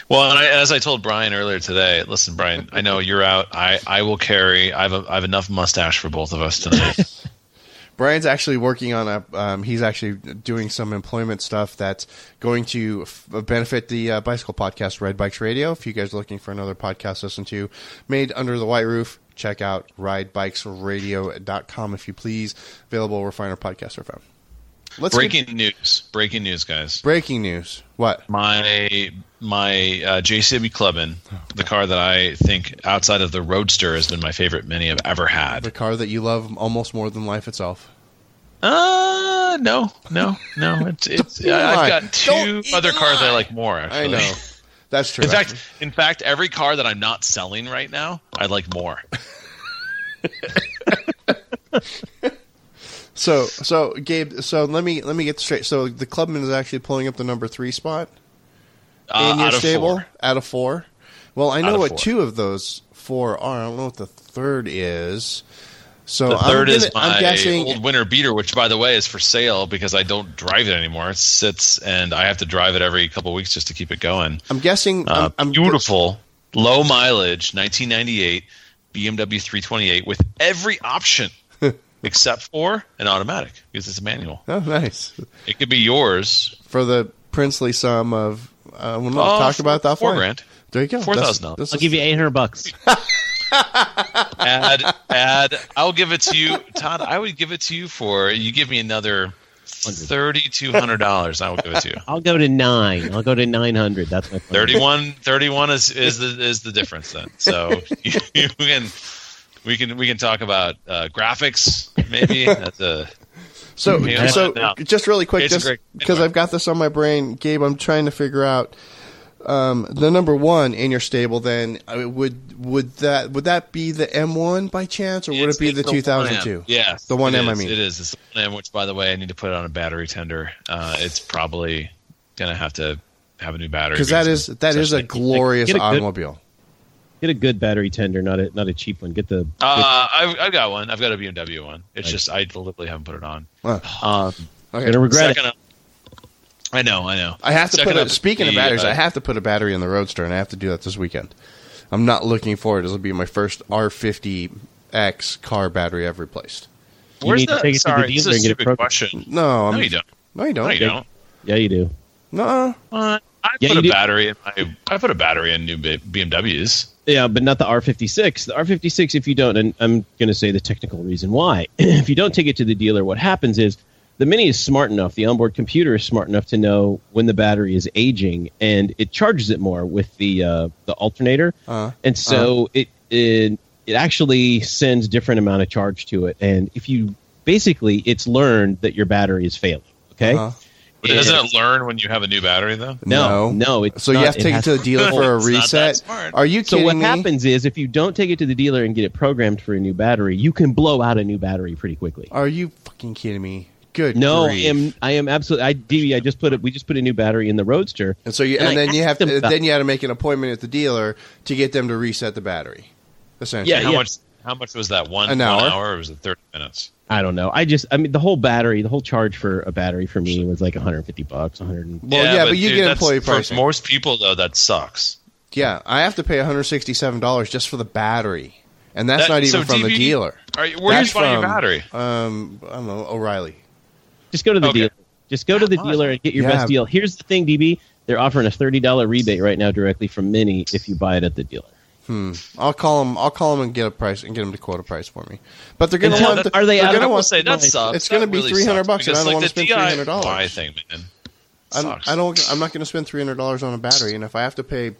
Well, and I, as I told Brian earlier today, listen, Brian, I know you're out. I, I will carry. I have a, I have enough mustache for both of us tonight. Brian's actually working on a. Um, he's actually doing some employment stuff that's going to f- benefit the uh, bicycle podcast, Ride Bikes Radio. If you guys are looking for another podcast to listen to, made under the white roof, check out ridebikesradio.com if you please. Available where finer podcasts are found. Let's get- breaking news! Breaking news, guys. breaking news. What? My my uh, JCW Clubman, the car that I think outside of the Roadster has been my favorite Mini I've ever had. The car that you love almost more than life itself. Uh no, no, no. It's it's. Lie. I've got 2 Don't other cars I like more. Actually. I know. That's true. In fact, in fact, every car that I'm not selling right now, I like more. so so Gabe, so let me let me get straight. So the clubman is actually pulling up the number three spot Uh, in your out of stable four. out of four. Well, I know what four. two of those four are. I don't know what the third is. So The I'm 3rd is my guessing. old winter beater, which, by the way, is for sale because I don't drive it anymore. It sits, and I have to drive it every couple weeks just to keep it going. I'm guessing. Uh, I'm, I'm beautiful, low mileage, 1998 BMW 328 with every option except for an automatic because it's a manual. Oh, nice. It could be yours. For the princely sum of, uh, we'll not Oh, talk about that. four fine. grand. There you go. Four thousand dollars. I'll give you eight hundred bucks. Add, add. I'll give it to you, Todd. I would give it to you for you give me another thirty-two hundred dollars. I will give it to you. I'll go to nine. I'll go to nine hundred. That's my plan. 31, 31 is, is the is the difference then. So you, you can we can we can talk about uh, graphics maybe. That's a So, Yeah. so No. just really quick, It's just because anyway. I've got this on my brain, Gabe, I'm trying to figure out um, the number one in your stable. Then uh, would would that would that be the M1 by chance, or would It's- it be the it's 2002? 1M. Yes, The 1M, it I mean. it is. It's the 1M, which by the way, I need to put it on a battery tender. Uh, it's probably gonna have to have a new battery Because that is that is a glorious Get a good- automobile. Get a good battery tender, not a not a cheap one. Get the Uh, I've, I've got one. I've got a BMW one. It's Right. just I deliberately haven't put it on. Huh. Um, Okay. gonna regret it. second, I know, I know. I have to Second put. A, up, speaking of the, batteries, uh, I have to put a battery in the Roadster, and I have to do that this weekend. I'm not looking forward. This will be my first R50X car battery I've replaced. You Where's need to the? take it to the this is dealer a and get it stupid question. No, I'm, No, you don't. No, you don't. No, you don't. yeah, you do. No, Uh, I Yeah, put a do. battery in my. I put a battery in new BMWs. Yeah, but not the R56. The R56, if you don't, and I'm going to say the technical reason why. if you don't take it to the dealer, what happens is the Mini is smart enough, the onboard computer is smart enough to know when the battery is aging, and it charges it more with the uh, the alternator, Uh, and so it, it it actually sends different amount of charge to it. And if you basically, it's learned that your battery is failing. Okay. uh, But Yeah. doesn't it learn when you have a new battery though? No, no, it's so you have to take it has to the dealer for a It's not that reset. Are you kidding So kidding what me? happens is if you don't take it to the dealer and get it programmed for a new battery, you can blow out a new battery pretty quickly. Are you fucking kidding me? Good. No, I am I am absolutely I DB, I just put it we just put a new battery in the Roadster. And so you, And and, then you have to, then you had to make an appointment at the dealer to get them to reset the battery. Essentially, Yeah, How yeah. much? How much was that? One An one hour. hour, or was it thirty minutes? I don't know. I just I mean the whole battery, the whole charge for a battery for me was like 150 bucks, 100 Well, yeah, but you dude, get that's- employee For pricing. most people, though, that sucks. yeah, I have to pay one hundred sixty-seven dollars just for the battery, and that's That- not even so from the dealer. Are you, where are you That's your battery? Um, I don't know, O'Reilly. Just go to the Okay. dealer. Just go to the Come on. dealer and get your Yeah. best deal. Here's the thing, DB, they're offering a $30 rebate right now directly from Mini if you buy it at the dealer. Hmm. I'll call them. I'll call them and get a price and get them to quote a price for me. But they're going to And want. that- the- are they they're out gonna of- I want- say that Nice. sucks. It's gonna That be really 300 sucks, bucks, and I don't like, wanna spend $300. I think, man. I don't, Sucks. I don't. I'm not going to spend three hundred dollars on a battery, and if I have to pay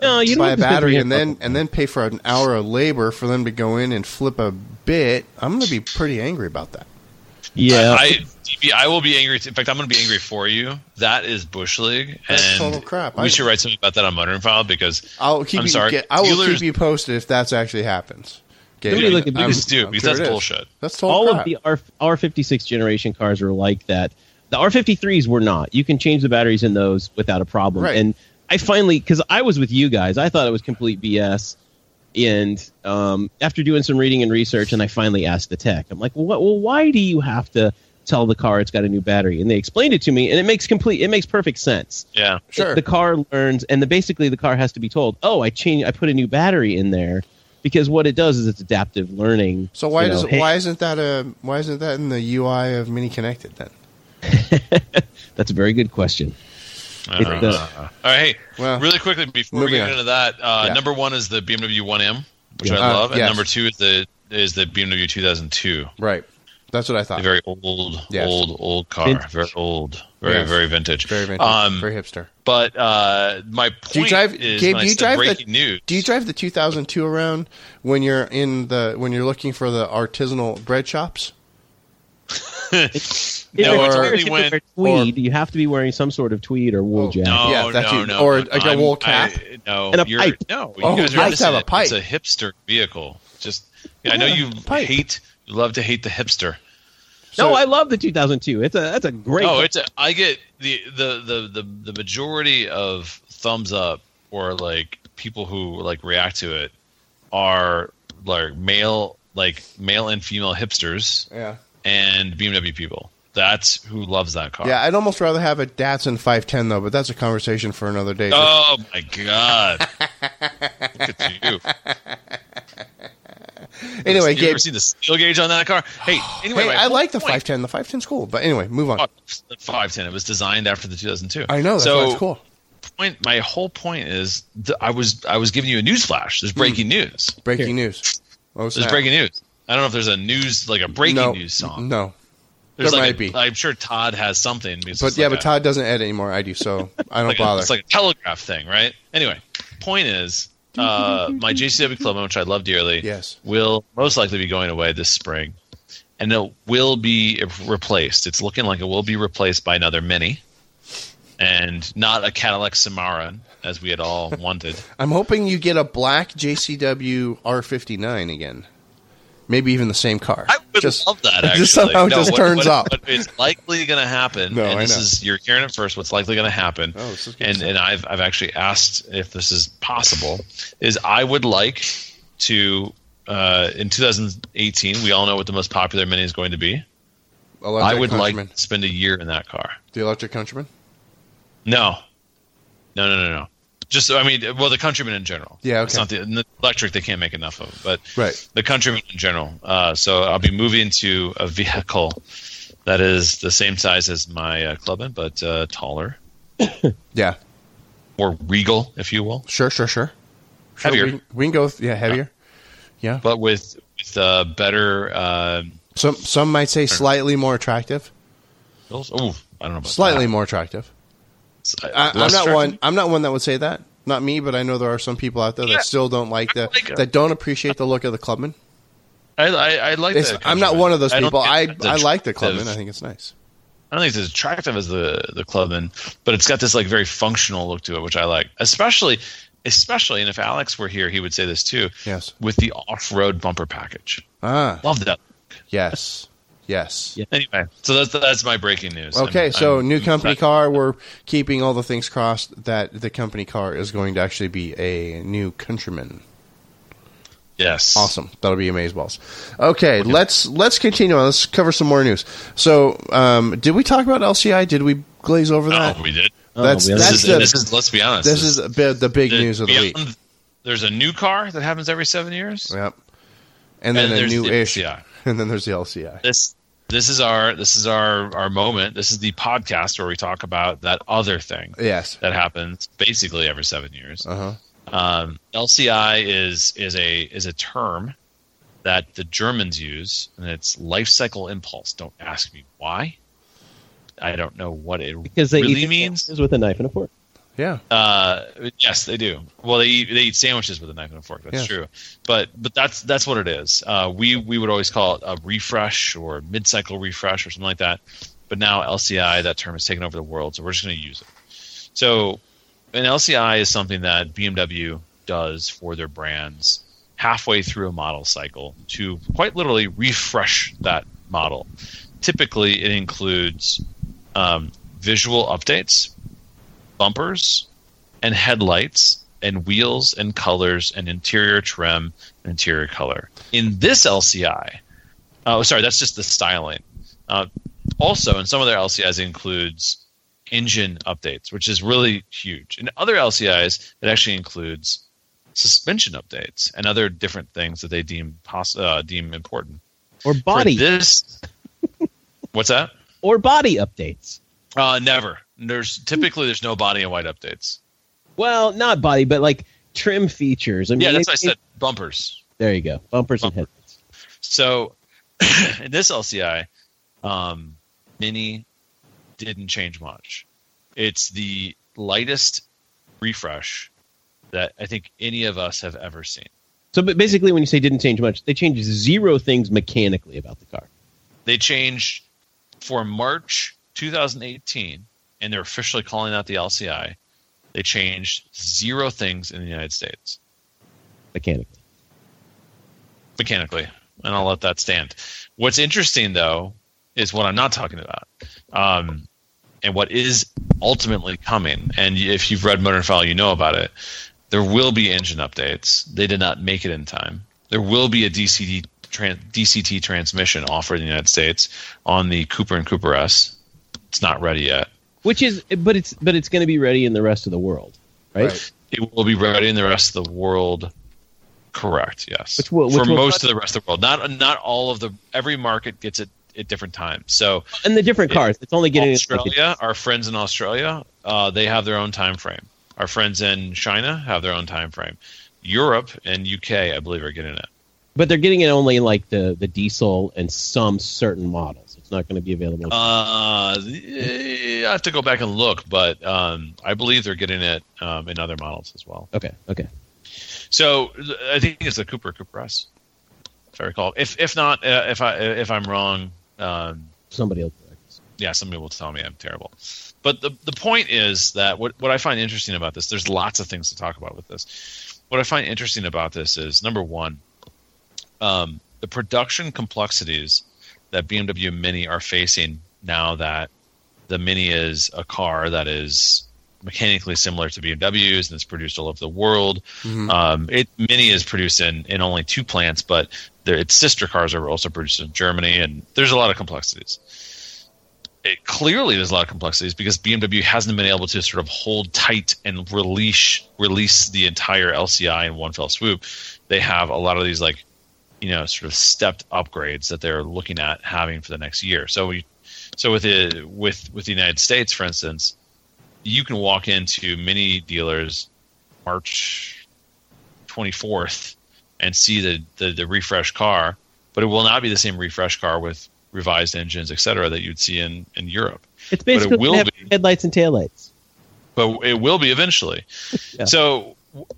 No, you don't buy have a to spend battery and then and then pay for an hour of labor for them to go in and flip a bit, I'm going to be pretty angry about that. Yeah. I, DB, I will be angry. In fact, I'm going to be angry for you. That is bush league, That's total crap. we I- should write something about that on Motoring File because I'll keep I'm you. sorry. Get, I will Dealers- keep you posted if that's actually happens. Okay, Somebody look at- I'm- Please do, I'm because sure that's bullshit. That's total all crap. of the R R56 generation cars are like that. The R53s were not. You can change the batteries in those without a problem. Right. And I finally, because I was with you guys, I thought it was complete BS. And um, after doing some reading and research, and I finally asked the tech, I'm like, well, well, why do you have to tell the car it's got a new battery? And they explained it to me, and it makes complete, it makes perfect sense. Yeah, Sure. The car learns, and the, basically the car has to be told, oh, I change I put a new battery in there. Because what it does is it's adaptive learning. so why You know, does hey- why isn't that a why isn't that in the UI of Mini Connected then? That's a very good question. Uh, It's the- all right, hey, Well, really quickly before we get on. into that, uh, Yeah. number one is the BMW 1M, which Yeah. I Uh, love, and yes. number two is the is the BMW 2002, Right. That's what I a thought. very old, Yes. old, old car, Vintage. very old, very Yes. very vintage. very vintage, Um, very hipster. But uh, my point Do you drive- is, Gabe, do you said drive the- news. Do you drive the 2002 around when you're in the when you're looking for the artisanal bread shops? If No, you're it's only when- wear tweed, you have to be wearing some sort of tweed or wool Oh, jacket. No, Yeah, that's no, you- no. or no, like a I'm- wool cap. I, no, And a you're, pipe. No, you Oh, guys are nice have a pipe. It's a hipster vehicle. Just I know you pipe. hate, you love to hate the hipster. So- no, I love the 2002. It's a that's a great. Oh, it's a, I get the, the the the the majority of thumbs up or like people who like react to it are like male like male and female hipsters Yeah. and BMW people. That's who loves that car. Yeah, I'd almost rather have a Datsun 510 though, but that's a conversation for another day. Oh my god! Look at you. Anyway, you Gabe. ever see the steel gauge on that car? Hey, anyway, Hey, I like the point- 510. The 510's cool. But anyway, move on. Oh, the 510. It was designed after the 2002. I know. That's so why it's cool. point. My whole point is, th- I was I was giving you a news flash. There's breaking hmm. news. Breaking news. What was There's that? breaking news. I don't know if there's a news like a breaking no, news song. No. There's there like might a- be. I'm sure Todd has something. But yeah, like but a- Todd doesn't edit anymore. I do, so I don't like a, bother. it's like a telegraph thing, right? Anyway, point is, uh, my JCW club, which I love dearly, Yes. will most likely be going away this spring, and it will be replaced. It's looking like it will be replaced by another Mini, and not a Cadillac Cimarron as we had all wanted. I'm hoping you get a black JCW R59 again. Maybe even the same car. I would Just- love that. Actually, just somehow it No, just what- turns what- up. What is likely going to happen? No, and I this know. is you're hearing it first. What's likely going to happen? Oh, this is and stuff. and I've I've actually asked if this is possible. Is I would like to uh, in 2018. We all know what the most popular Mini is going to be. Electric I would Countryman. like to spend a year in that car. the electric countryman. No, no, no, no, no. Just I mean, well, the Countryman in general. Yeah, It's okay. not the, the electric. They can't make enough of, but Right. the Countryman in general. Uh, so I'll be moving to a vehicle that is the same size as my uh, Clubman, but uh, taller, Yeah. more regal, if you will, Sure. Sure. Sure. Sure, Heavier. We, we can go. With, yeah, heavier. Yeah. but with with uh, better. Uh, Some some might say slightly more attractive. Ooh, I don't know about Slightly that. more attractive. I, I'm not one. I'm not one that would say that. Not me, but I know there are some people out there that still don't like the like that don't appreciate the look of the Clubman. I, I, I like. It's, the I'm not one of those people. think I I like the. Clubman. I think it's nice. I don't think it's as attractive as the the Clubman, but it's got this like very functional look to it, which I like. Especially, especially, and if Alex were here, he would say this too. Yes. With the off road bumper package, Ah. love that. Yes. Yes. Yeah. Anyway, so that's that's my breaking news. Okay, I'm- so I'm- new company I'm- car. We're keeping all the things crossed that the company car is going to actually be a new Countryman. Yes, Awesome. That'll be amazeballs. Okay, let's let's continue on. Let's cover some more news. So, um, did we talk about LCI? Did we glaze over that? Oh, we did. That's- we have- This that's is, the- this is let's be honest. this is a bit, the big the- news of the week. There's a new car that happens every seven years. Yep. And then And a new the ish, LCI. and then there's the LCI. This this is our this is our our moment. This is the podcast where we talk about that other thing Yes. that happens basically every seven years. Uh huh. Um, LCI is is a is a term that the Germans use, and it's life cycle impulse. Don't ask me why. I don't know what it because they really means. is with a knife and a fork. Yeah. Uh, yes, they do. Well, they eat, they eat sandwiches with a knife and a fork. That's Yes. true. But but that's that's what it is. Uh, we we would always call it a refresh or mid cycle refresh or something like that. But now LCI, that term has taken over the world, so we're just going to use it. So an LCI is something that BMW does for their brands halfway through a model cycle to quite literally refresh that model. Typically, it includes um, visual updates, bumpers, and headlights, and wheels and colors, and interior trim, and interior color. In this LCI, oh, sorry, that's just the styling. Uh, also, in some of their LCIs, it includes engine updates, which is really huge. In other LCIs, it actually includes suspension updates and other different things that they deem uh, deem important. Or For body this, what's that? or body updates. Uh, never. There's typically there's no body in white updates. Well, not body, but like trim features. I mean, Yeah, that's it- what I it- said. Bumpers. There you go. Bumpers and headlights. So in this LCI, um, Mini didn't change much. It's the lightest refresh that I think any of us have ever seen. So, but basically, when you say didn't change much, they changed zero things mechanically about the car. They changed for March 2018, and they're officially calling out the LCI. They changed zero things in the United States Mechanically, mechanically, and I'll let that stand. What's interesting though is what I'm not talking about, um, and what is ultimately coming. And if you've read Motor File, you know about it. There will be engine updates. They did not make it in time. There will be a tran- DCT transmission offered in the United States on the Cooper and Cooper S. It's not ready yet. Which is, but it's but it's going to be ready in the rest of the world, right? Right. It will be ready in the rest of the world Correct. Yes. Which will- which for will most touch- of the rest of the world, not not all of the every market gets it at different times. So And the different cars. It's only getting Australia, our friends in Australia, uh, they have their own time frame. Our friends in China have their own time frame. Europe and UK, I believe, are getting it. but they're getting it only like the the diesel and some certain models. It's not going to be available. Uh, I have to go back and look, but um, I believe they're getting it um, in other models as well. okay, okay. So I think it's the Cooper Cooper S, if I recall. If if not, uh, if I if I'm wrong, um, Somebody us. yeah, somebody will tell me I'm terrible. But the the point is that what what I find interesting about this, there's lots of things to talk about with this. What I find interesting about this is number one, um, the production complexities that BMW Mini are facing now that the Mini is a car that is mechanically similar to BMWs and it's produced all over the world. Um, it Mini is produced in, in only two plants, but its sister cars are also produced in Germany, and there's a lot of complexities it, clearly there's a lot of complexities because BMW hasn't been able to sort of hold tight and release release the entire LCI in one fell swoop. They have a lot of these like you know sort of stepped upgrades that they're looking at having for the next year. So we so with the with with the United States, for instance, you can walk into many dealers March 24th and see the, the the refresh car, but it will not be the same refresh car with revised engines, et cetera, that you'd see in, in Europe. It's But it basically will have be. headlights and taillights. But it will be eventually. Yeah. So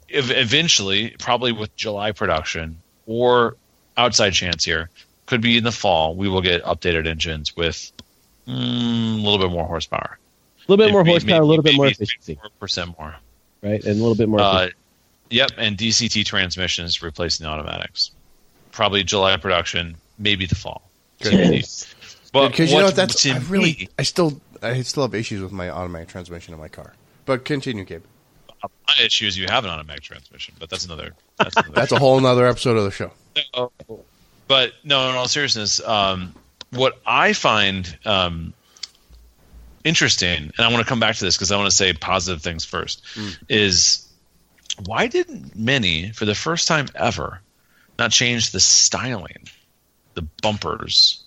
eventually, probably with July production or outside chance here, could be in the fall, we will get updated engines with mm, a little bit more horsepower. A little bit more Maybe- horsepower, a little bit more maybe efficiency, 4% more. right? And a little bit more. Uh, yep, and DCT transmissions replacing the automatics. Probably July production, maybe the fall. efficiency. But Because you know what- what, that's to I really me, I still I still have issues with my automatic transmission in my car. But continue, Gabe. my issue is you have an automatic transmission, but that's another. That's another That's a whole nother episode of the show. But no, in all seriousness, um, what I find um, interesting, and I want to come back to this because I want to say positive things first, is why didn't Mini, for the first time ever, not change the styling, the bumpers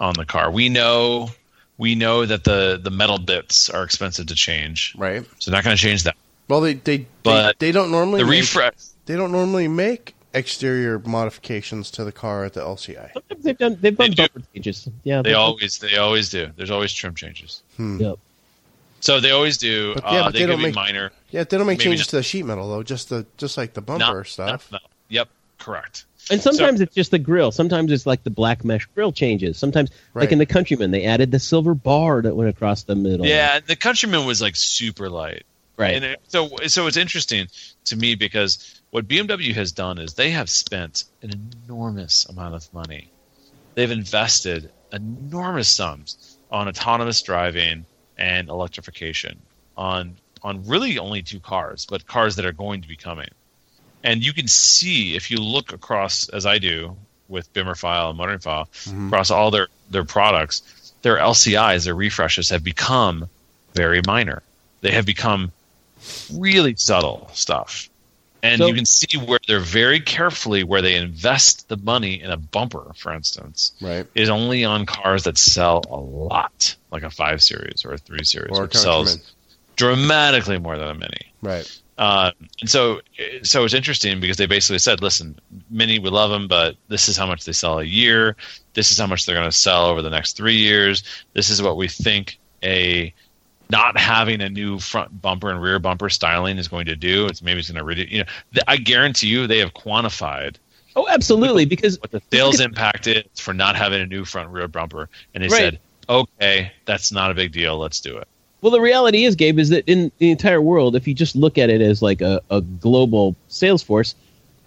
on the car? We know. We know that the, the metal bits are expensive to change, Right. so not going to change that. Well, they they But they, they don't normally The make, refresh, they don't normally make exterior modifications to the car at the LCI. Sometimes they've done they've done They do. bumper changes. Yeah, they always they always do. There's always trim changes. Yep. So they always do. But yeah, uh, but they, they don't make- minor. Yeah, they don't make changes not. to the sheet metal though. Just the just like the bumper No, stuff. no, no. Yep, correct. And sometimes it's just the grill. Sometimes it's like the black mesh grill changes. Sometimes, like in the Countryman, they added the silver bar that went across the middle. Yeah, the Countryman was like super light. right. And it, so so it's interesting to me because what BMW has done is they have spent an enormous amount of money. They've invested enormous sums on autonomous driving and electrification on on really only two cars, but cars that are going to be coming. And you can see if you look across as I do with Bimmerfile and Motoring File mm-hmm. across all their their products, their LCIs, their refreshes have become very minor. They have become really subtle stuff. And So- you can see where they're very carefully where they invest the money in a bumper, for instance, Right. is only on cars that sell a lot, like a five series or a three series, Or which sells dramatically more than a mini. Right. Uh, and so, so it's interesting because they basically said, "Listen, Mini, we love them, but this is how much they sell a year. This is how much they're going to sell over the next three years. This is what we think a not having a new front bumper and rear bumper styling is going to do. It's maybe it's going to reduce. You know, th- I guarantee you, they have quantified oh, absolutely. Because what the sales impact is for not having a new front rear bumper, and they Right. said, "Okay, that's not a big deal. Let's do it." Well, the reality is, Gabe, is that in the entire world, if you just look at it as like a, a global sales force,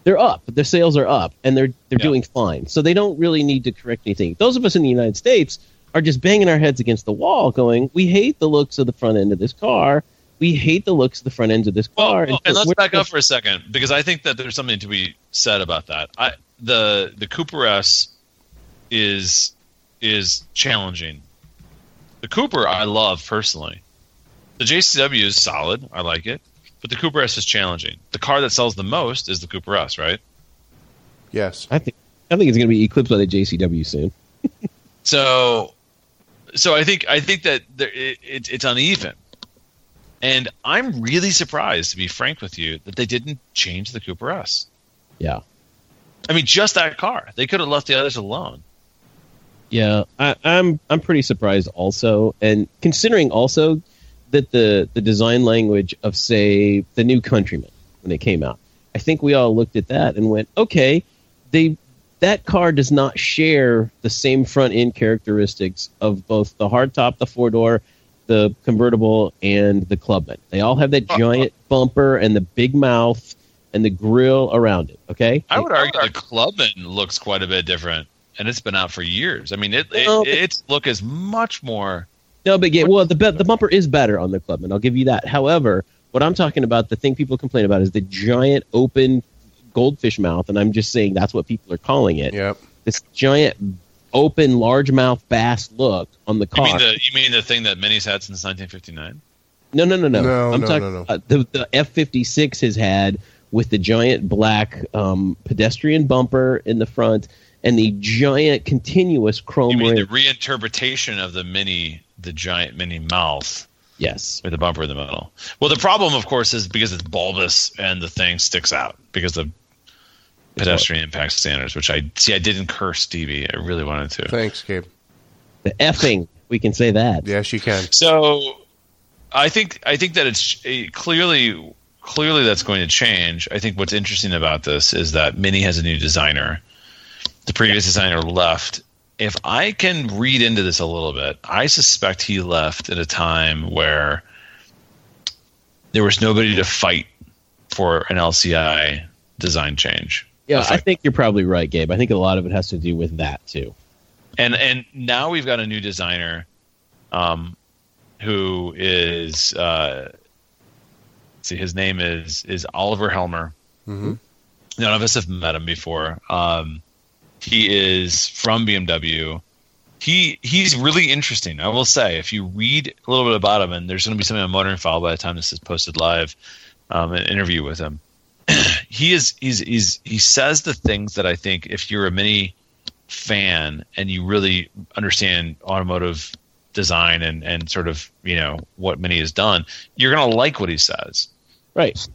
they're up. Their sales are up, and they're they're Yeah. doing fine. So they don't really need to correct anything. Those of us in the United States are just banging our heads against the wall, going, "We hate the looks of the front end of this car. We hate the looks of the front ends of this car." well, and so let's back up for a second because I think that there's something to be said about that. I the the Cooper S is is challenging. The Cooper I love personally. The JCW is solid. I like it, but the Cooper S is challenging. The car that sells the most is the Cooper S, right? Yes. I think I think it's going to be eclipsed by the JCW soon. So, so I think I think that there, it, it, it's uneven, and I'm really surprised, to be frank with you, that they didn't change the Cooper S. Yeah. I mean, just that car. They could have left the others alone. Yeah, I, I'm I'm pretty surprised also, and considering also that the the design language of say the new Countryman when it came out, I think we all looked at that and went, okay, they that car does not share the same front end characteristics of both the hardtop, the four door, the convertible, and the Clubman. They all have that uh-huh. giant bumper and the big mouth and the grill around it. Okay, I would argue the Clubman looks quite a bit different, and it's been out for years. I mean, it, it its look is much more. No, but yeah, well, the the bumper is better on the Clubman. I'll give you that. However, what I'm talking about, the thing people complain about, is the giant open goldfish mouth, and I'm just saying that's what people are calling it. Yep. This giant open largemouth bass look on the You car. mean the you mean the thing that Minis had since 1959? no, no, no, no. No, I'm no, talking no, no. Uh, the the F56 has had with the giant black um, pedestrian bumper in the front and the giant continuous chrome You mean rim. the reinterpretation of the Mini, the giant Mini mouth yes. with the bumper in the middle? Well, the problem, of course, is because it's bulbous and the thing sticks out because of pedestrian impact standards. Which I see. I didn't curse Stevie. I really wanted to. Thanks, Gabe. The effing. We can say that. Yes, you can. So, I think I think that it's clearly clearly that's going to change. I think what's interesting about this is that Mini has a new designer. The previous designer left. If I can read into this a little bit, I suspect he left at a time where there was nobody to fight for an LCI design change. Yeah, I think you're probably right, Gabe. I think a lot of it has to do with that too. and and now we've got a new designer um who is uh see his name is is Oliver Heilmer Mhm. none of us have met him before um he is from bmw he he's really interesting i will say if you read a little bit about him and there's going to be something on Motoring File by the time this is posted live um, an interview with him he is he's he's he says the things that i think if you're a mini fan and you really understand automotive design and, and sort of you know what Mini has done, you're gonna like what he says. Right.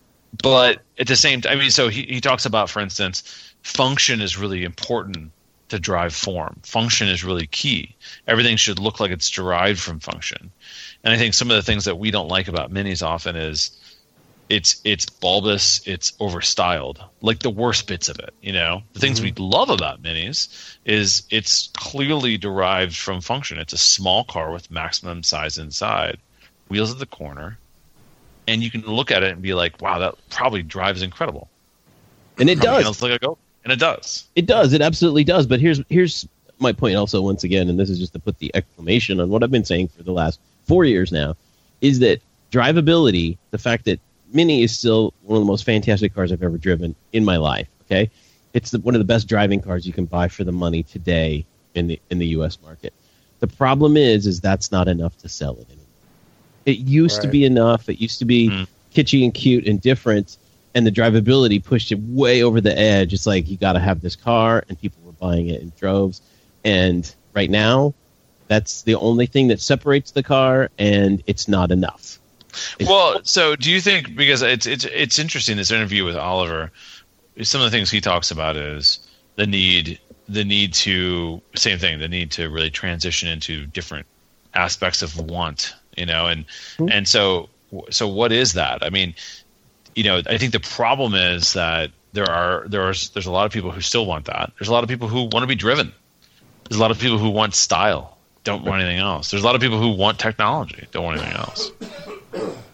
But at the same time, I mean, so he, he talks about, for instance, function is really important to drive form. Function is really key. Everything should look like it's derived from function. And I think some of the things that we don't like about minis often is it's it's bulbous, it's overstyled, like the worst bits of it. You know, the things we mm-hmm. love about minis is it's clearly derived from function. It's a small car with maximum size inside, wheels at the corner, and you can look at it and be like, "Wow, that probably drives incredible." And it Probably does. like a go, and it does. It does. It absolutely does. But here's here's my point also once again, and this is just to put the exclamation on what I've been saying for the last four years now, is that drivability, the fact that Mini is still one of the most fantastic cars I've ever driven in my life. Okay, it's the, one of the best driving cars you can buy for the money today in the in the U.S. market. The problem is, is that's not enough to sell it anymore. It used to be enough. It used to be Hmm. kitschy and cute and different, and the drivability pushed it way over the edge. It's like you got to have this car, and people were buying it in droves. And right now, that's the only thing that separates the car, and it's not enough. Well, so do you think because it's it's it's interesting this interview with Oliver, some of the things he talks about is the need the need to same thing the need to really transition into different aspects of want, you know, and Mhm. and so so what is that? I mean, you know, I think the problem is that there are there are there's a lot of people who still want that. There's a lot of people who want to be driven. There's a lot of people who want style, don't want anything else. There's a lot of people who want technology, don't want anything else.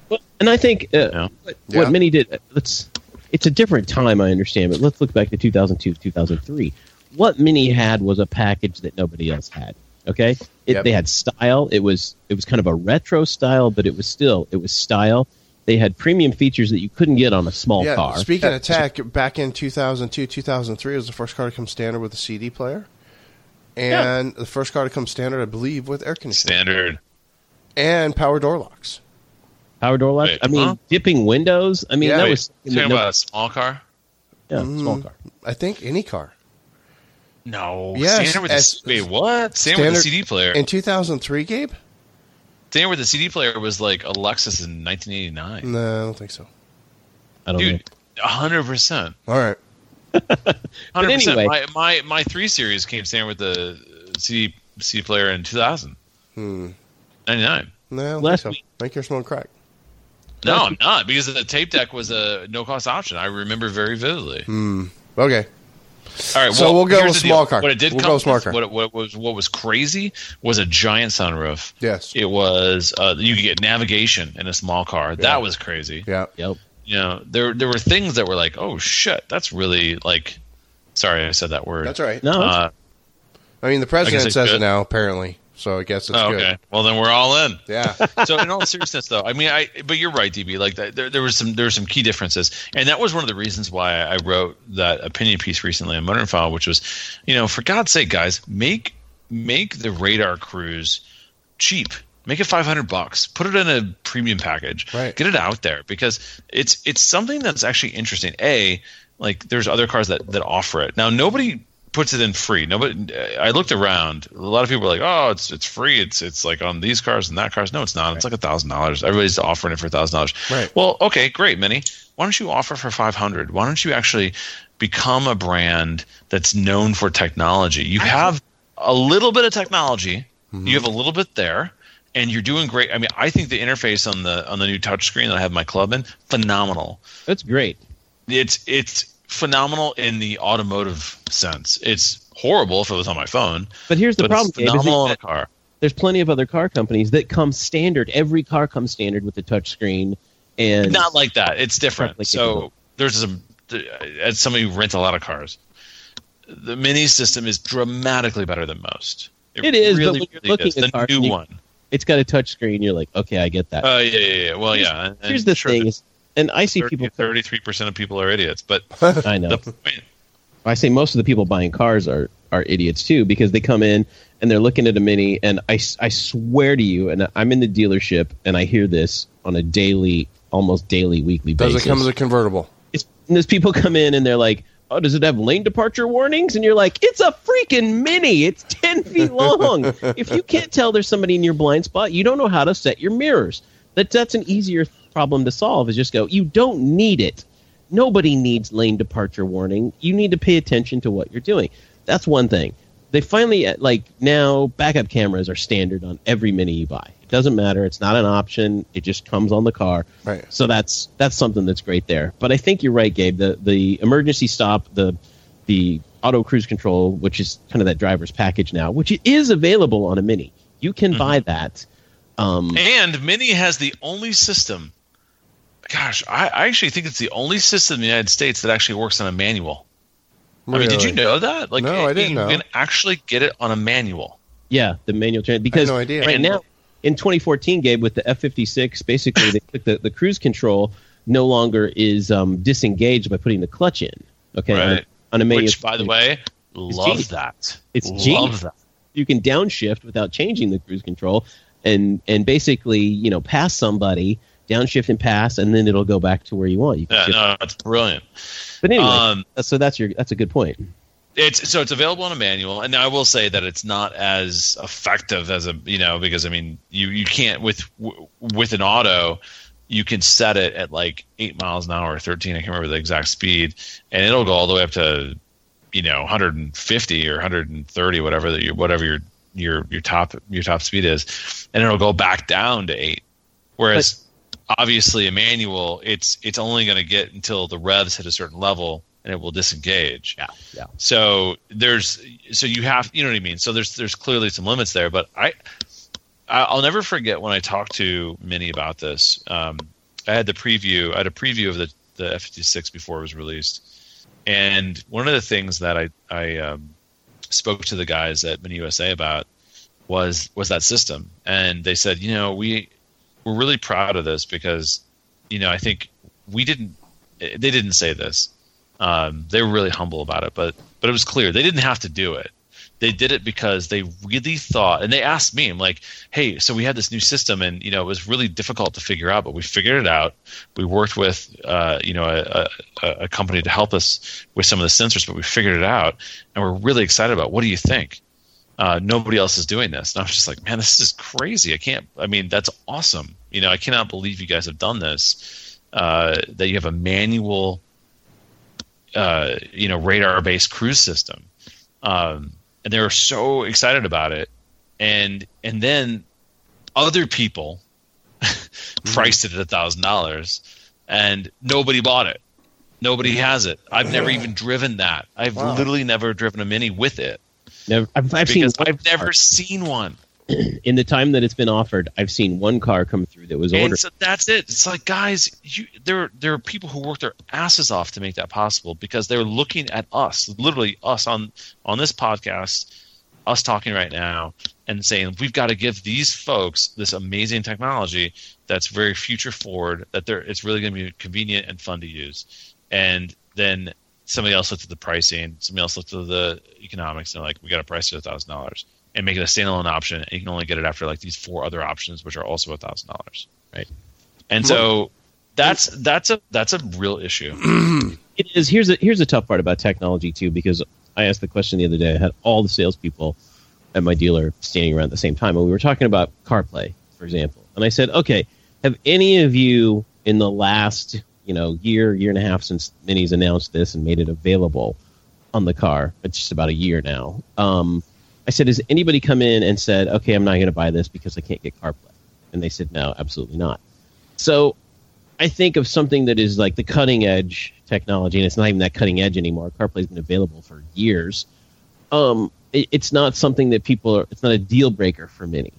Well, and I think uh, Yeah. what, Yeah. what Mini did. Let's. It's a different time, I understand, but let's look back to 2002, 2003. What Mini had was a package that nobody else had. Okay, it, Yep. they had style. It was it was kind of a retro style, but it was still it was style. They had premium features that you couldn't get on a small yeah. car. Speaking of tech, back in 2002, 2003 was the first car to come standard with a CD player, and the first car to come standard, I believe, with air conditioning Standard. and power door locks. Power door locks. Wait, I mean, huh? dipping windows. I mean, Yeah. that Wait, was something that talking no- about a small car. Yeah, Mm-hmm. small car. I think any car. No, Yes, standard with as- the, wait, what? Standard, with the CD player. in 2003, Gabe? standard with the CD player was like a Lexus in 1989. No, I don't think so. I don't know. Dude, hundred percent. All right. Hundred percent. anyway. My my my three series came standard with the CD CD player in 2000. Hmm. 99. No, I Last think so. week- I think you're smoking crack. No, I'm not because the tape deck was a no cost option. I remember very vividly. Hmm. Okay. All right, So we'll go here's with small deal. car. What it did We'll come go with small with, car. What, it- what was what was crazy was a giant sunroof. Yes. It was uh, you could get navigation in a small car. That was crazy. Yeah. Yep. You know, there there were things that were like, oh shit, that's really like. Sorry, I said that word. That's all right. No, Uh, I mean, the president guess it's says it now, apparently. So I guess it's oh, good. okay. Well, then we're all in. Yeah. so in all seriousness though i mean i but you're right db like that, there, there was some there were some key differences and that was one of the reasons why i wrote that opinion piece recently on Motoring File which was you know for god's sake guys make make the radar cruise cheap make it 500 bucks. Put it in a premium package. Right. get it out there because it's it's something that's actually interesting. A like there's other cars that that offer it. Now nobody puts it in free. Nobody i looked around. A lot of people are like oh it's it's free. It's it's like on these cars and that cars. No it's not. It's like a thousand dollars. Everybody's offering it for a thousand dollars. Right. well okay great Mini. why don't you offer for 500 why don't you actually become a brand that's known for technology? You have a little bit of technology. Mm-hmm. You have a little bit there and you're doing great i mean i think the interface on the on the new touchscreen that i have my Clubman phenomenal that's great. it's it's phenomenal in the automotive sense it's horrible if it was on my phone But here's the but problem, it's Gabe, is phenomenal in a car there's plenty of other car companies that come standard. Every car comes standard with the touchscreen, and not like that. It's different. Like so there's some as somebody who rents a lot of cars, the mini system is dramatically better than most. It is, but when you're looking is. at the cars new you- one. It's got a touchscreen. You're like, okay, I get that. Oh yeah, yeah, yeah. Well, yeah. and- here's the sure, thing is, and I see people. Thirty-three percent of people are idiots, but I know. the point, I say most of the people buying cars are are idiots too because they come in and they're looking at a mini and I I swear to you and I'm in the dealership and I hear this on a daily almost daily weekly Does basis. it come as a convertible? it's, and there's people come in and they're like, "Oh, does it have lane departure warnings?" And you're like, "It's a freaking mini. It's ten feet long. if you can't tell there's somebody in your blind spot, you don't know how to set your mirrors. That that's an easier problem to solve. Is just go. You don't need it. Nobody needs lane departure warning. You need to pay attention to what you're doing. That's one thing. They finally uh, like now backup cameras are standard on every mini you buy. It doesn't matter. It's not an option. It just comes on the car. Right. So that's that's something that's great there. But I think you're right, Gabe. The the emergency stop, the the auto cruise control, which is kind of that driver's package now, which is available on a mini. You can buy that. Um, and Mini has the only system. Gosh, I, I actually think it's the only system in the United States that actually works on a manual. I mean, did you know that? Like, No, I you- didn't you know. can actually get it on a manual. yeah, the manual trans because no idea. right now in 2014, Gabe, with the F56, basically they took the, the cruise control no longer is um, disengaged by putting the clutch in. Okay, on, Right. on a manual. Which, by the way, love genius. that. It's love genius. that. you can downshift without changing the cruise control and and basically you know pass somebody downshift and pass and then it'll go back to where you want you can Yeah, no, it's brilliant. but anyway Um, so that's your that's a good point It's so it's available on a manual, and I will say that it's not as effective as a you know because I mean you you can't with with an auto you can set it at like eight miles an hour or thirteen I can't remember the exact speed, and it'll go all the way up to you know 150 or 130 whatever that your whatever your your your top your top speed is, and it'll go back down to eight. Whereas obviously a manual it's it's only going to get until the revs hit a certain level and it will disengage. yeah yeah So there's so you have you know what I mean. So there's there's clearly some limits there, but I I'll never forget when I talked to Mini about this. Um, I had the preview. I had a preview of the the F56 before it was released, and one of the things that I I um, spoke to the guys at Mini USA about was was that system, and they said, you know, we we're really proud of this because you know I think we didn't they didn't say this um, they were really humble about it, but but it was clear they didn't have to do it. they did it because they really thought, and they asked me, I'm like, hey, so we had this new system, and you know, it was really difficult to figure out, but we figured it out. We worked with, uh, you know, a, a, a company to help us with some of the sensors, but we figured it out, and we're really excited about. It. What do you think? Uh, nobody else is doing this. And I was just like, man, this is crazy. I can't. I mean, that's awesome. You know, I cannot believe you guys have done this. Uh, that you have a manual, uh, you know, radar-based cruise system. Um, and they were so excited about it and and then other people priced it at a thousand dollars and nobody bought it nobody has it i've never even driven that i've Wow. literally never driven a mini with it Never, I've, I've seen i've never car. seen one in the time that it's been offered. I've seen one car come through that was ordered. and so that's it it's like guys you there there are people who work their asses off to make that possible because they're looking at us literally us on on this podcast us talking right now and saying we've got to give these folks this amazing technology that's very future forward that they're it's really going to be convenient and fun to use and then somebody else looked at the pricing somebody else looked at the economics and they're like we got to price it a thousand dollars and make it a standalone option and you can only get it after like these four other options which are also a thousand dollars Right. and so that's that's a that's a real issue It is. Here's a here's a tough part about technology too, because I asked the question the other day. I had all the salespeople at my dealer standing around at the same time, and we were talking about CarPlay, for example. And I said, okay, have any of you in the last you know year year and a half since Minis announced this and made it available on the car? It's just about a year now. Um, I said, has anybody come in and said, okay, I'm not going to buy this because I can't get CarPlay? And they said, no, absolutely not. So I think of something that is like the cutting edge technology, and it's not even that cutting edge anymore. CarPlay's been available for years. Um, it, it's not something that people are. It's not a deal breaker for many.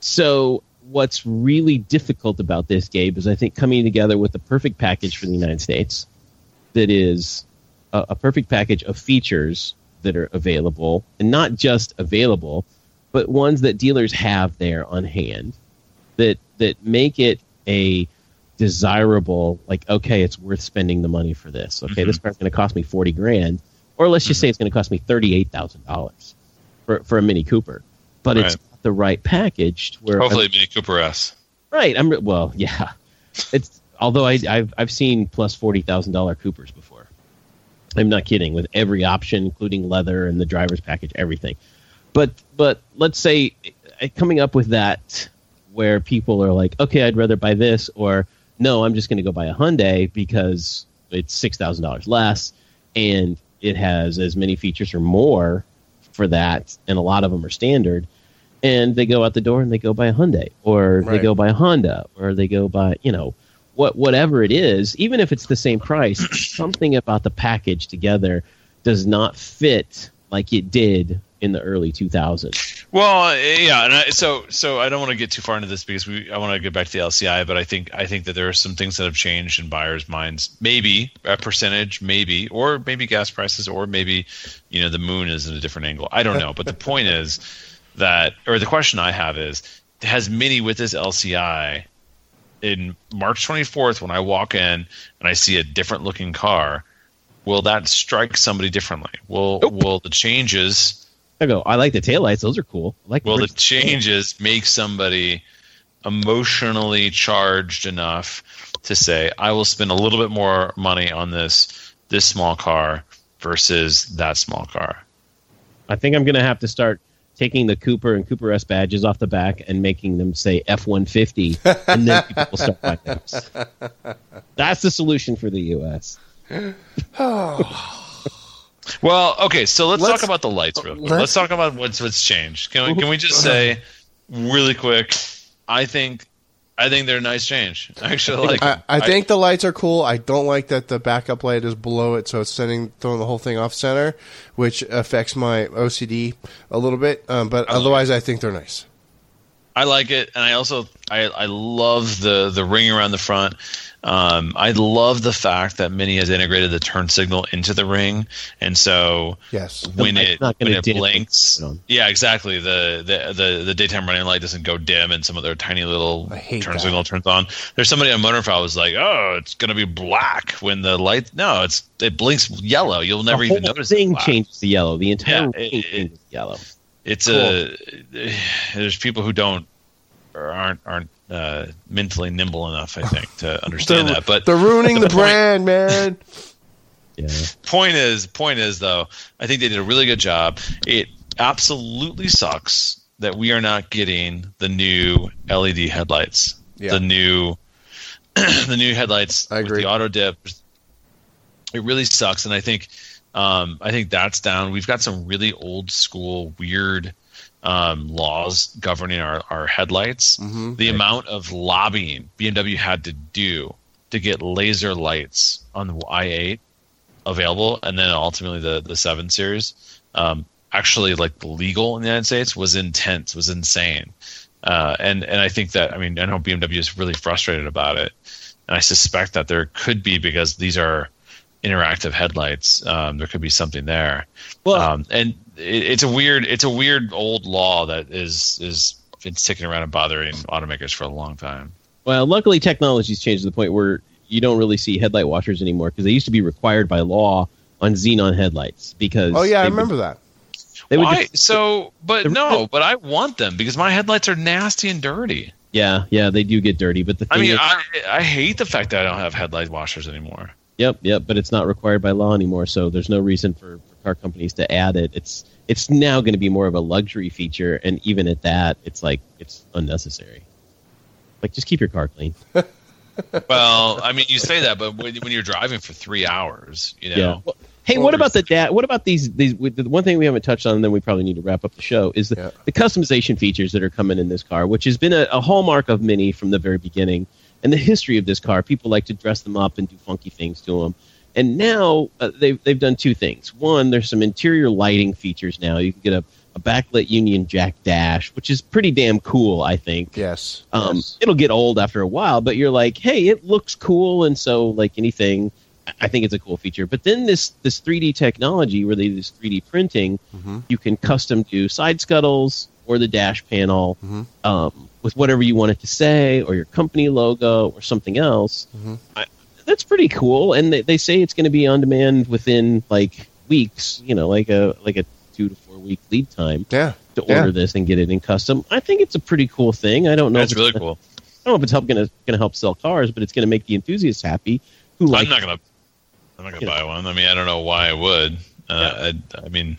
So what's really difficult about this, Gabe, is I think coming together with the perfect package for the United States that is a, a perfect package of features that are available, and not just available, but ones that dealers have there on hand that that make it a desirable like okay it's worth spending the money for this. Okay mm-hmm. this car's going to cost me 40 grand or let's just mm-hmm. say it's going to cost me $38000 for, for a mini cooper but it's Right. not the right package where hopefully mini cooper s. Right i'm well yeah. It's although I, I've, I've seen plus $40000 coopers before. I'm not kidding with every option including leather and the driver's package everything. But but let's say uh, coming up with that where people are like okay i'd rather buy this or no i'm just going to go buy a hyundai because it's $6000 less and it has as many features or more for that and a lot of them are standard and they go out the door and they go buy a hyundai or they go buy a honda or they go buy you know what whatever it is even if it's the same price something about the package together does not fit like it did in the early 2000s Well, yeah, and I, so so I don't want to get too far into this because we I want to get back to the LCI, but I think I think that there are some things that have changed in buyers' minds. Maybe a percentage, maybe, or maybe gas prices, or maybe you know the moon is in a different angle. I don't know, but the point is that, or the question I have is, has Mini with this LCI in March 24th when I walk in and I see a different looking car? Will that strike somebody differently? Will Nope. will the changes? i go i like the taillights those are cool I like Will the changes make somebody emotionally charged enough to say, I will spend a little bit more money on this this small car versus that small car? i think i'm going to have to start taking the cooper and cooper s badges off the back and making them say f-150 and then people will start buying those that's the solution for the us Well, okay, so let's, Let's- talk about the lights real quick. let's- Let's, talk about what's what's changed. Can we, can we just say really quick? I think I think they're a nice change. I actually like. I. I think the lights are cool. I don't like that the backup light is below it, so it's sending throwing the whole thing off center, which affects my OCD a little bit. Um, but otherwise, I think they're nice. I like it, and I also I, I love the the ring around the front. Um, I love the fact that Mini has integrated the turn signal into the ring, and so Yes. when it when it blinks, when you put it yeah, exactly. The, the the the daytime running light doesn't go dim, and some of their tiny little turn that. signal turns on. There's somebody on Motorfile was like, "Oh, it's gonna be black when the light." No, it's it blinks yellow. You'll never the even whole notice thing it. black. changes to yellow. The entire Yeah, ring it- it- changes to yellow. It's a there's people who don't or aren't aren't uh, mentally nimble enough, I think, to understand that. But they're ruining the, the point- brand, man. Yeah. point is point is though i think they did a really good job it absolutely sucks that we are not getting the new led headlights Yeah. the new the new headlights I agree. the auto dip it really sucks and i think um, i think that's down. We've got some really old school weird um, laws governing our, our headlights. Mhm. the amount of lobbying bmw had to do to get laser lights on the i8 available, and then ultimately the the seven series, um, actually like legal in the United States was intense, was insane, uh, and and I think that I mean I know BMW is really frustrated about it, and I suspect that there could be because these are interactive headlights. Um, there could be something there, Well, um, and it, it's a weird it's a weird old law that is is been sticking around and bothering automakers for a long time. Well, luckily technology's changed to the point where you don't really see headlight washers anymore because they used to be required by law on xenon headlights because Oh yeah, I they would- remember that. they would Why? just- so, but the- no, but I want them because my headlights are nasty and dirty. yeah, yeah, they do get dirty. But the thing I mean, is, I, I hate the fact that I don't have headlight washers anymore. Yep, yep, but it's not required by law anymore, so there's no reason for, for car companies to add it. It's it's now going to be more of a luxury feature, and even at that, it's like it's unnecessary. Like, just keep your car clean. Well, I mean, you say that, but when, when you're driving for three hours, you know, Yeah. Hey, what about the da- What about these? These the one thing we haven't touched on, and then we probably need to wrap up the show is the, Yeah. the customization features that are coming in this car, which has been a, a hallmark of Mini from the very beginning, and the history of this car. People like to dress them up and do funky things to them, and now uh, they've they've done two things. One, there's some interior lighting features now. You can get a, a backlit Union Jack dash, which is pretty damn cool, I think. Yes. Um, yes. It'll get old after a while, but you're like, hey, it looks cool, and so like anything, I- think it's a cool feature. But then this this 3D technology, where they do this 3D printing, Mhm. you can custom do side scuttles or the dash panel Mhm. um, with whatever you want it to say, or your company logo, or something else. Mhm. I, that's pretty cool, and they, they say it's going to be on demand within like weeks. You know, like a like a two to four week lead time Yeah. to Yeah. order this and get it in custom. I think it's a pretty cool thing. I don't know. that's if really it's, cool. I don't know if it's help, gonna gonna help sell cars, but it's gonna make the enthusiasts happy who like I'm not gonna, I'm not gonna You know. buy one. I mean, I don't know why I would. Uh, I, I mean,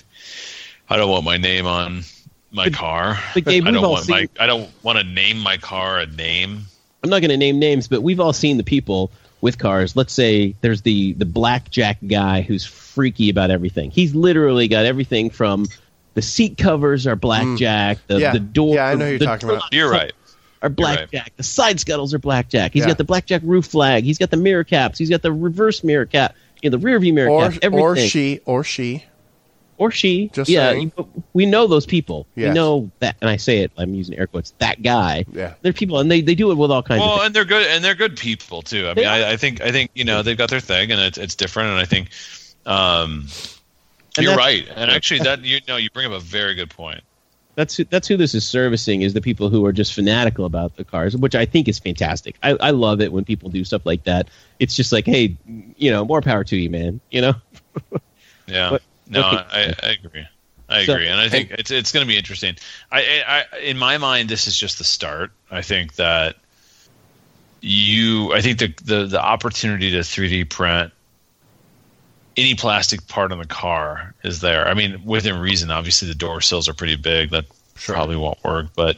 I don't want my name on my But- car. but Gabe, I don't want seen- my, I don't want to name my car a name. I'm not going to name names, but we've all seen the people with cars. Let's say there's the the blackjack guy who's freaky about everything. He's literally got everything from the seat covers are blackjack, the Mm. Yeah. the door. Yeah, I know who you're talking about. You're right. Are right. blackjack. The side scuttles are blackjack. He's Yeah. got the blackjack roof flag. He's got the mirror caps. He's got the reverse mirror cap. You know, the rear view mirror Or cap. Everything. or she or she. Or she. Just yeah, you- we know those people. Yes. We know that, and I say it. I'm using air quotes. That guy. Yeah. They're people, and they, they do it with all kinds of. Well, and they're good, and they're good people too. I They mean. I, I think, I think you know, they've got their thing, and it's it's different. And I think, um, And you're right. And actually, that you know, you bring up a very good point. That's who, that's who this is servicing is the people who are just fanatical about the cars, which I think is fantastic. I, I love it when people do stuff like that. It's just like, hey, you know, more power to you, man. You know, Yeah. What- no, I, I agree. I So- agree, and I think it's it's going to be interesting. I, I, in my mind, this is just the start. I think that you, I think the the, the opportunity to 3D print any plastic part on the car is there. I mean, within reason. Obviously, the door sills are pretty big. That probably won't work, but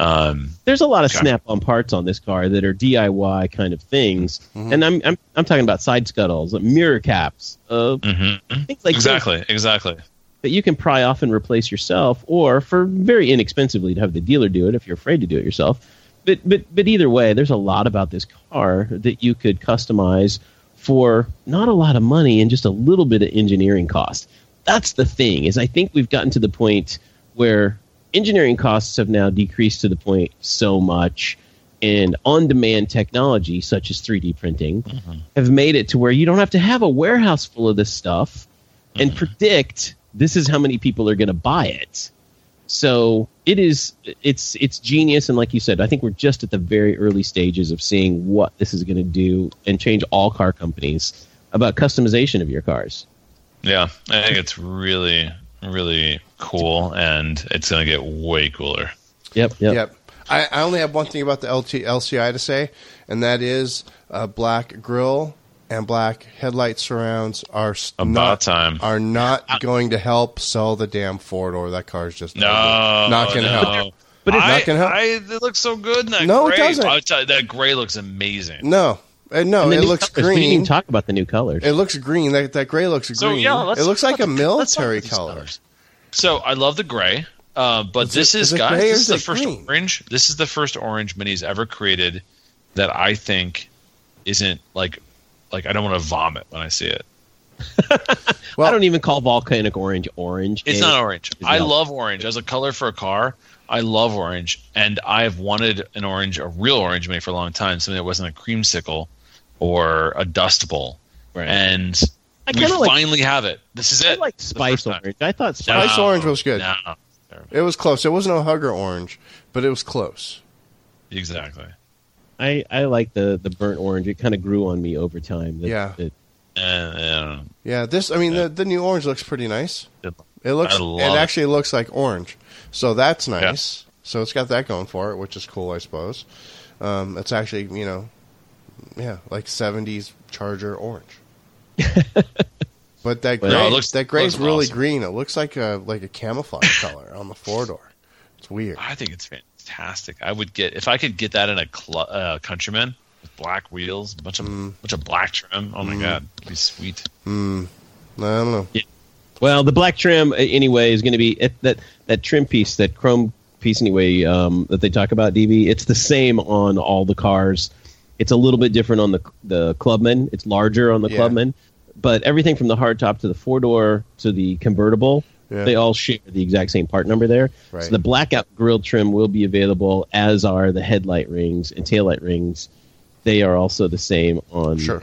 um, there's a lot of Okay. snap-on parts on this car that are DIY kind of things, Mhm. and I'm, I'm I'm talking about side scuttles, mirror caps, uh, mhm. things like this exactly, exactly. that you can pry off and replace yourself, or for very inexpensively to have the dealer do it if you're afraid to do it yourself. But but but either way, there's a lot about this car that you could customize for not a lot of money and just a little bit of engineering cost. That's the thing is I think we've gotten to the point where engineering costs have now decreased to the point so much, and on-demand technology such as 3D printing mm-hmm. have made it to where you don't have to have a warehouse full of this stuff and mm-hmm. predict this is how many people are going to buy it. So it is it's it's genius and like you said, I think we're just at the very early stages of seeing what this is going to do and change all car companies about customization of your cars. Yeah, I think it's really, really cool, and it's going to get way cooler. Yep, yep. Yep. I, I only have one thing about the LT, LCI to say, and that is uh, black grill and black headlight surrounds are About not time. are not going to help sell the damn four door. That car's just No, not going to no. help. But it's I, not gonna help. I, it looks so good in that No, it doesn't. I'll tell you, that gray looks amazing. No, Uh, no, it looks colors, We didn't green. even talk about the new colors. It looks green. That that gray looks green. So green. yeah, it looks like a about the- let's talk military color. So I love the gray, uh, but Is this it- is, is guys. This is is the first green? orange. This is the first orange Mini's ever created that I think isn't like like I don't want to vomit when I see it. Well- I don't even call volcanic orange orange. It's and not orange. it's I not. love orange as a color for a car. I love orange, and I've wanted an orange, a real orange, made for a long time. Something that wasn't a creamsicle or a dust bowl. Right. And I we like- finally have it. This is I it. like spice orange. I thought spice. Spice orange was good. No, It was close. It wasn't a hugger orange, but it was close. exactly. I, I like the, the burnt orange. It kind of grew on me over time. The- Yeah. the- Uh, Yeah, this. I mean, the the new orange looks pretty nice. It looks. It love it. actually looks like orange, so that's nice. So it's got that going for it, which is cool, I suppose. Um, it's actually, you know, yeah, like '70s Charger orange. but that gray, well, no, looks, that gray's looks really awesome. green. It looks like a like a camouflage color on the four door. It's weird. I think it's fantastic. I would get if I could get that in a cl- uh, Countryman with black wheels, a bunch of Mm. bunch of black trim. Oh my god, it'd be sweet. Hmm. I don't know. well, the black trim uh, anyway is going to be it, that that trim piece, that chrome piece anyway um, that they talk about. DB, it's the same on all the cars. It's a little bit different on the the Clubman. It's larger on the Yeah. Clubman, but everything from the hardtop to the four door to the convertible, Yeah. they all share the exact same part number there. Right. So the blackout grill trim will be available, as are the headlight rings and taillight rings. They are also the same on Sure.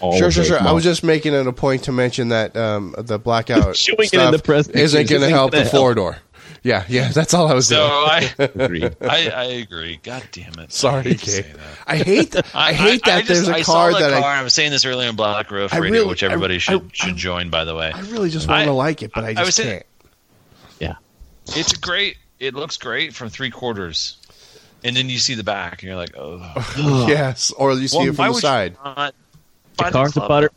all Sure, sure, sure. I was just making it a point to mention that um, the blackout Showing it in stuff isn't going to help the four door. Yeah, yeah, that's all I was So doing. I, Agreed. I I agree. God damn it. I Sorry, hate to say Kate. I hate. th- I hate that just- there's a I saw car the that car. I. I was saying this earlier on Black Roof I Radio, which everybody I- should I- should join. By the way, I really just want I- to like it, but I I just was saying- can't. Yeah. it's great. It looks great from three quarters, and then you see the back, and you're like, oh. yes, or you see Well, it from the side. Not The car's a butter.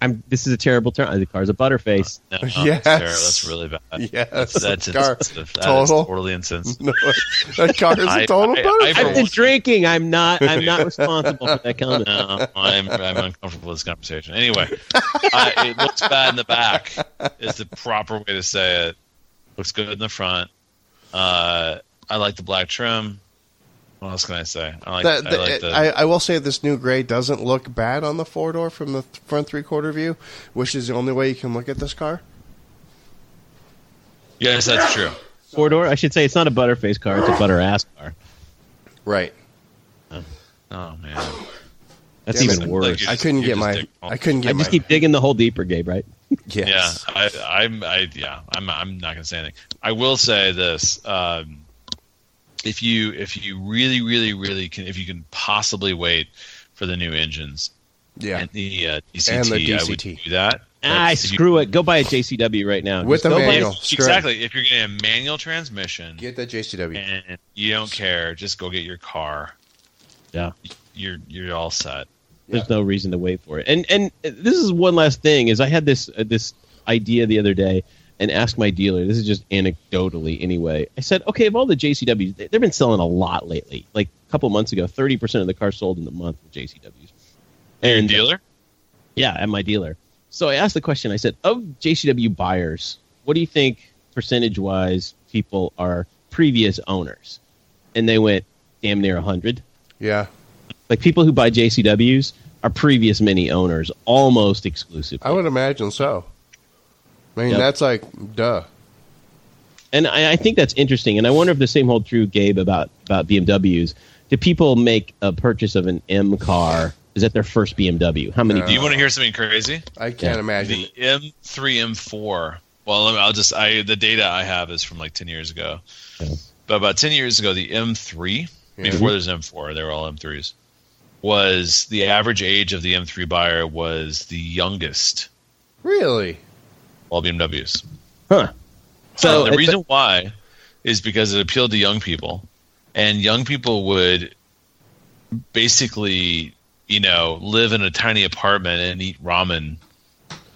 I'm. This is a terrible term. The car's a butterface. No, Yes. that's, terrible. that's really bad. Yes, that's, that's car- insensitive. That total. is totally insensitive. No, that car is I- a total I- I- butterface. I've been drinking. I'm not. I'm not responsible for that comment. No, I'm, I'm uncomfortable with this conversation. Anyway, I, it looks bad in the back. Is the proper way to say it. Looks good in the front. Uh, I like the black trim. What else can I say? I like, The- I like the. I, I will say this new gray doesn't look bad on the four door from the th- front three quarter view, which is the only way you can look at this car. yes, that's true. Four door. I should say it's not a butterface car. It's a butter ass car. Right. Oh man, That's Damn even worse. Like, you I couldn't get my. I couldn't get. I just my. keep digging the hole deeper, Gabe. Right? yes. Yeah, I, I'm. I yeah, I'm. I'm not gonna say anything. I will say this: um, if you if you really really really can if you can possibly wait for the new engines Yeah. and the uh, DCT, And the I would do that. Ah, If you- screw it. Go buy a JCW right now. With Just the go buy- manual. Exactly. If you're getting a manual transmission Get that JCW. and you don't care, just go get your car. Yeah. You're you're all set. There's no reason to wait for it. And and this is one last thing is I had this uh, this idea the other day and asked my dealer. This is just anecdotally anyway. I said, okay, of all the JCWs, they- they've been selling a lot lately. Like a couple months ago, thirty percent of the cars sold in the month were JCWs. Your And uh, dealer? yeah, at my dealer. So I asked the question. I said, of JCW buyers, what do you think percentage wise people are previous owners? And they went damn near hundred. Yeah. Like people who buy JCWs are previous mini owners, almost exclusively. I would imagine so. I mean, Yep. that's like duh. and I, I think that's interesting. And I wonder if the same hold true, Gabe, about about BMWs. Do people make a purchase of an M car? Is that their first BMW? How many? Uh, Do you want to hear something crazy? I can't Yeah. imagine. The M3, M4. Well, I'll just I the data I have is from like 10 years ago. Yeah. But about 10 years ago, the M3 Yeah. before there's M4, they were all M3s. Was the average age of the M3 buyer was the youngest Really? Of all BMWs. Huh. So So the it's- reason why is because it appealed to young people, and young people would basically, you know, live in a tiny apartment and eat ramen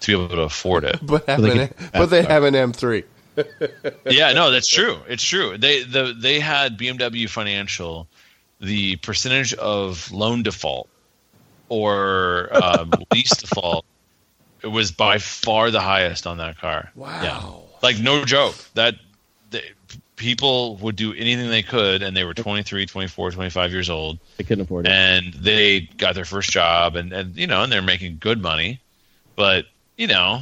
to be able to afford it. But have they an, get but they have an M3. yeah, no, that's true. It's true. They the they had BMW Financial, the percentage of loan default or um, lease default, it was by far the highest on that car. Wow. like no joke that they, people would do anything they could and they were 23 24 25 years old I couldn't afford it. and they got their first job and, and you know and they're making good money but you know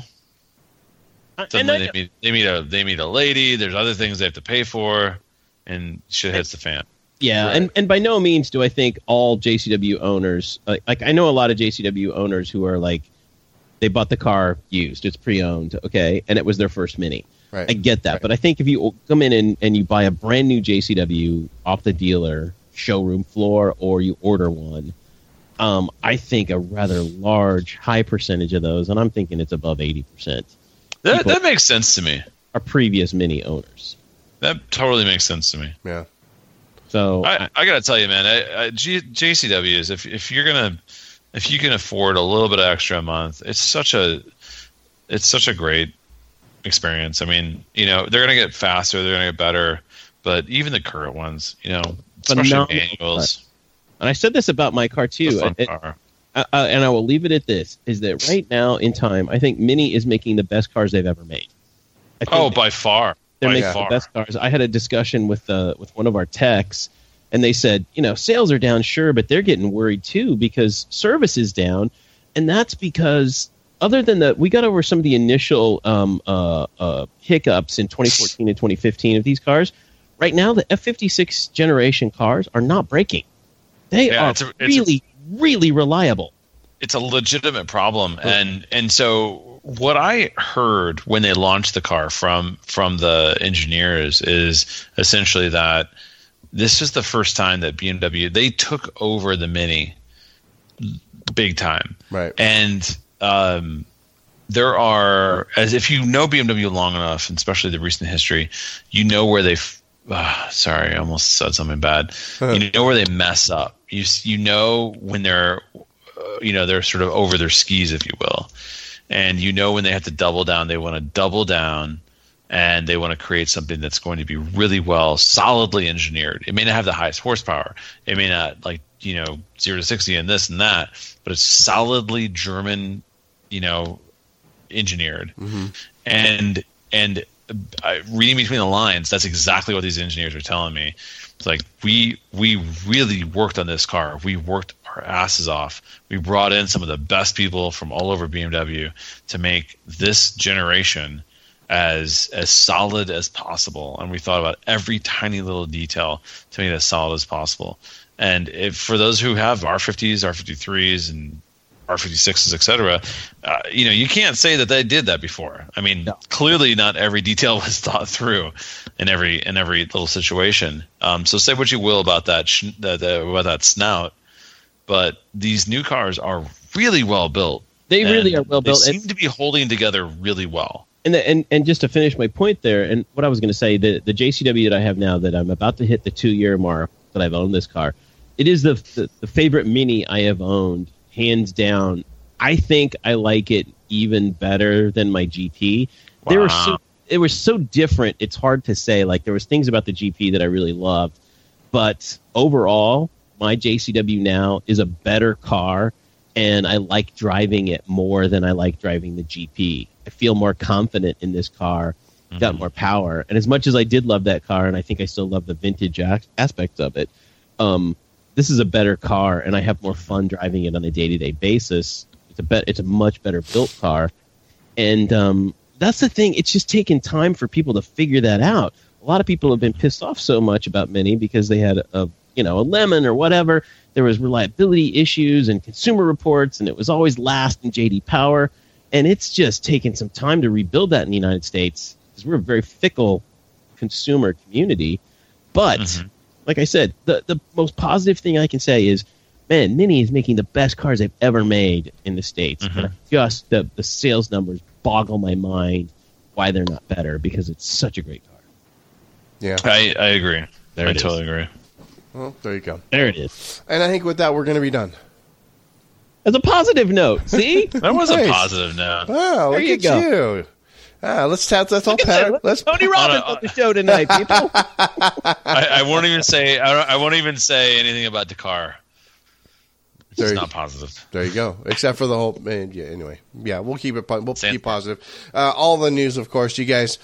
uh, and I, they meet, they meet a they meet a lady there's other things they have to pay for and shit hits the fan yeah, Right. and and by no means do I think all JCW owners like, like I know a lot of JCW owners who are like they bought the car used, it's pre-owned, okay, and it was their first Mini. Right. I get that, Right. but I think if you come in and, and you buy a brand new JCW off the dealer showroom floor or you order one, um, I think a rather large, high percentage of those, and I'm thinking it's above 80%, that, that makes sense to me are previous Mini owners. that totally makes sense to me Yeah. So I, I gotta tell you, man, I, I, G, JCWs. If if you're gonna, if you can afford a little bit of extra a month, it's such a, it's such a great experience. I mean, you know, they're gonna get faster, they're gonna get better, but even the current ones, you know, especially manuals, and I said this about my car too. It- car. uh, uh, and I will leave it at this: is that right now in time, I think Mini is making the best cars they've ever made. I think Oh, by far, they're by making far. the best cars. I had a discussion with uh, with one of our techs, and they said, you know, sales are down, sure, but they're getting worried too because service is down, and that's because other than that, we got over some of the initial um, uh, uh, hiccups in 2014 and 2015 of these cars. Right now, the F56 generation cars are not breaking. They Yeah, are it's a- it's a- really, really reliable. it's a legitimate problem and and so what i heard when they launched the car from from the engineers is essentially that this is the first time that bmw they took over the mini big time Right. and um, there are as if you know BMW long enough, and especially the recent history, you know where they. Uh, sorry, I almost said something bad. you know where they mess up. You you know when they're, uh, you know, they're sort of over their skis, if you will, and you know when they have to double down. They want to double down. And they want to create something that's going to be really well, solidly engineered. It may not have the highest horsepower. It may not like you know zero to sixty and this and that, but it's solidly German, you know, engineered. And and uh, reading between the lines, that's exactly what these engineers are telling me. It's like we we really worked on this car. We worked our asses off. We brought in some of the best people from all over BMW to make this generation as as solid as possible and we thought about every tiny little detail to make it as solid as possible and if for those who have r50s r53s and r56s etc uh, you know you can't say that they did that before i mean No. clearly not every detail was thought through in every in every little situation um, so say what you will about that sh- the, the, about that snout but these new cars are really well built They really are well built. They seem to be holding together really well. And the, and and just to finish my point there, and what I was going to say, the the JCW that I have now, that I'm about to hit the two year mark that I've owned this car, it is the, the the favorite Mini I have owned, hands down. I think I like it even better than my GP. They were so Wow. it was so different. It's hard to say. Like there was things about the GP that I really loved, but overall, my JCW now is a better car, and I like driving it more than I like driving the GP. I feel more confident in this car, got more power, and as much as I did love that car, and I think I still love the vintage ac- aspects of it, um, this is a better car, and I have more fun driving it on a day to day basis. It's a bet. It's a much better built car, and um, that's the thing. It's just taken time for people to figure that out. A lot of people have been pissed off so much about Mini because they had a you know a lemon or whatever. There was reliability issues and consumer reports, and it was always last in JD Power. And it's just taken some time to rebuild that in the United States because we're a very fickle consumer community. But Mhm. like I said, the the most positive thing I can say is, man, Mini is making the best cars they've ever made in the states. Mhm. And I just the the sales numbers boggle my mind why they're not better because it's such a great car. Yeah. I, I agree. There I it is. totally agree. Well, there you go. There it is. And I think with that, we're going to be done. As a positive note, see? That was Nice. a positive note. Wow, look you at go. you. Ah, let's tap. Let's all Look pat. that. Let's Tony Robbins uh, on the show tonight, people. I, I won't even say. I, I won't even say anything about Dakar. It's There just you- not positive. There you go. Except for the whole. Man, yeah. Anyway, yeah, we'll keep it. We'll Same. keep positive. Uh, all the news, of course, you guys,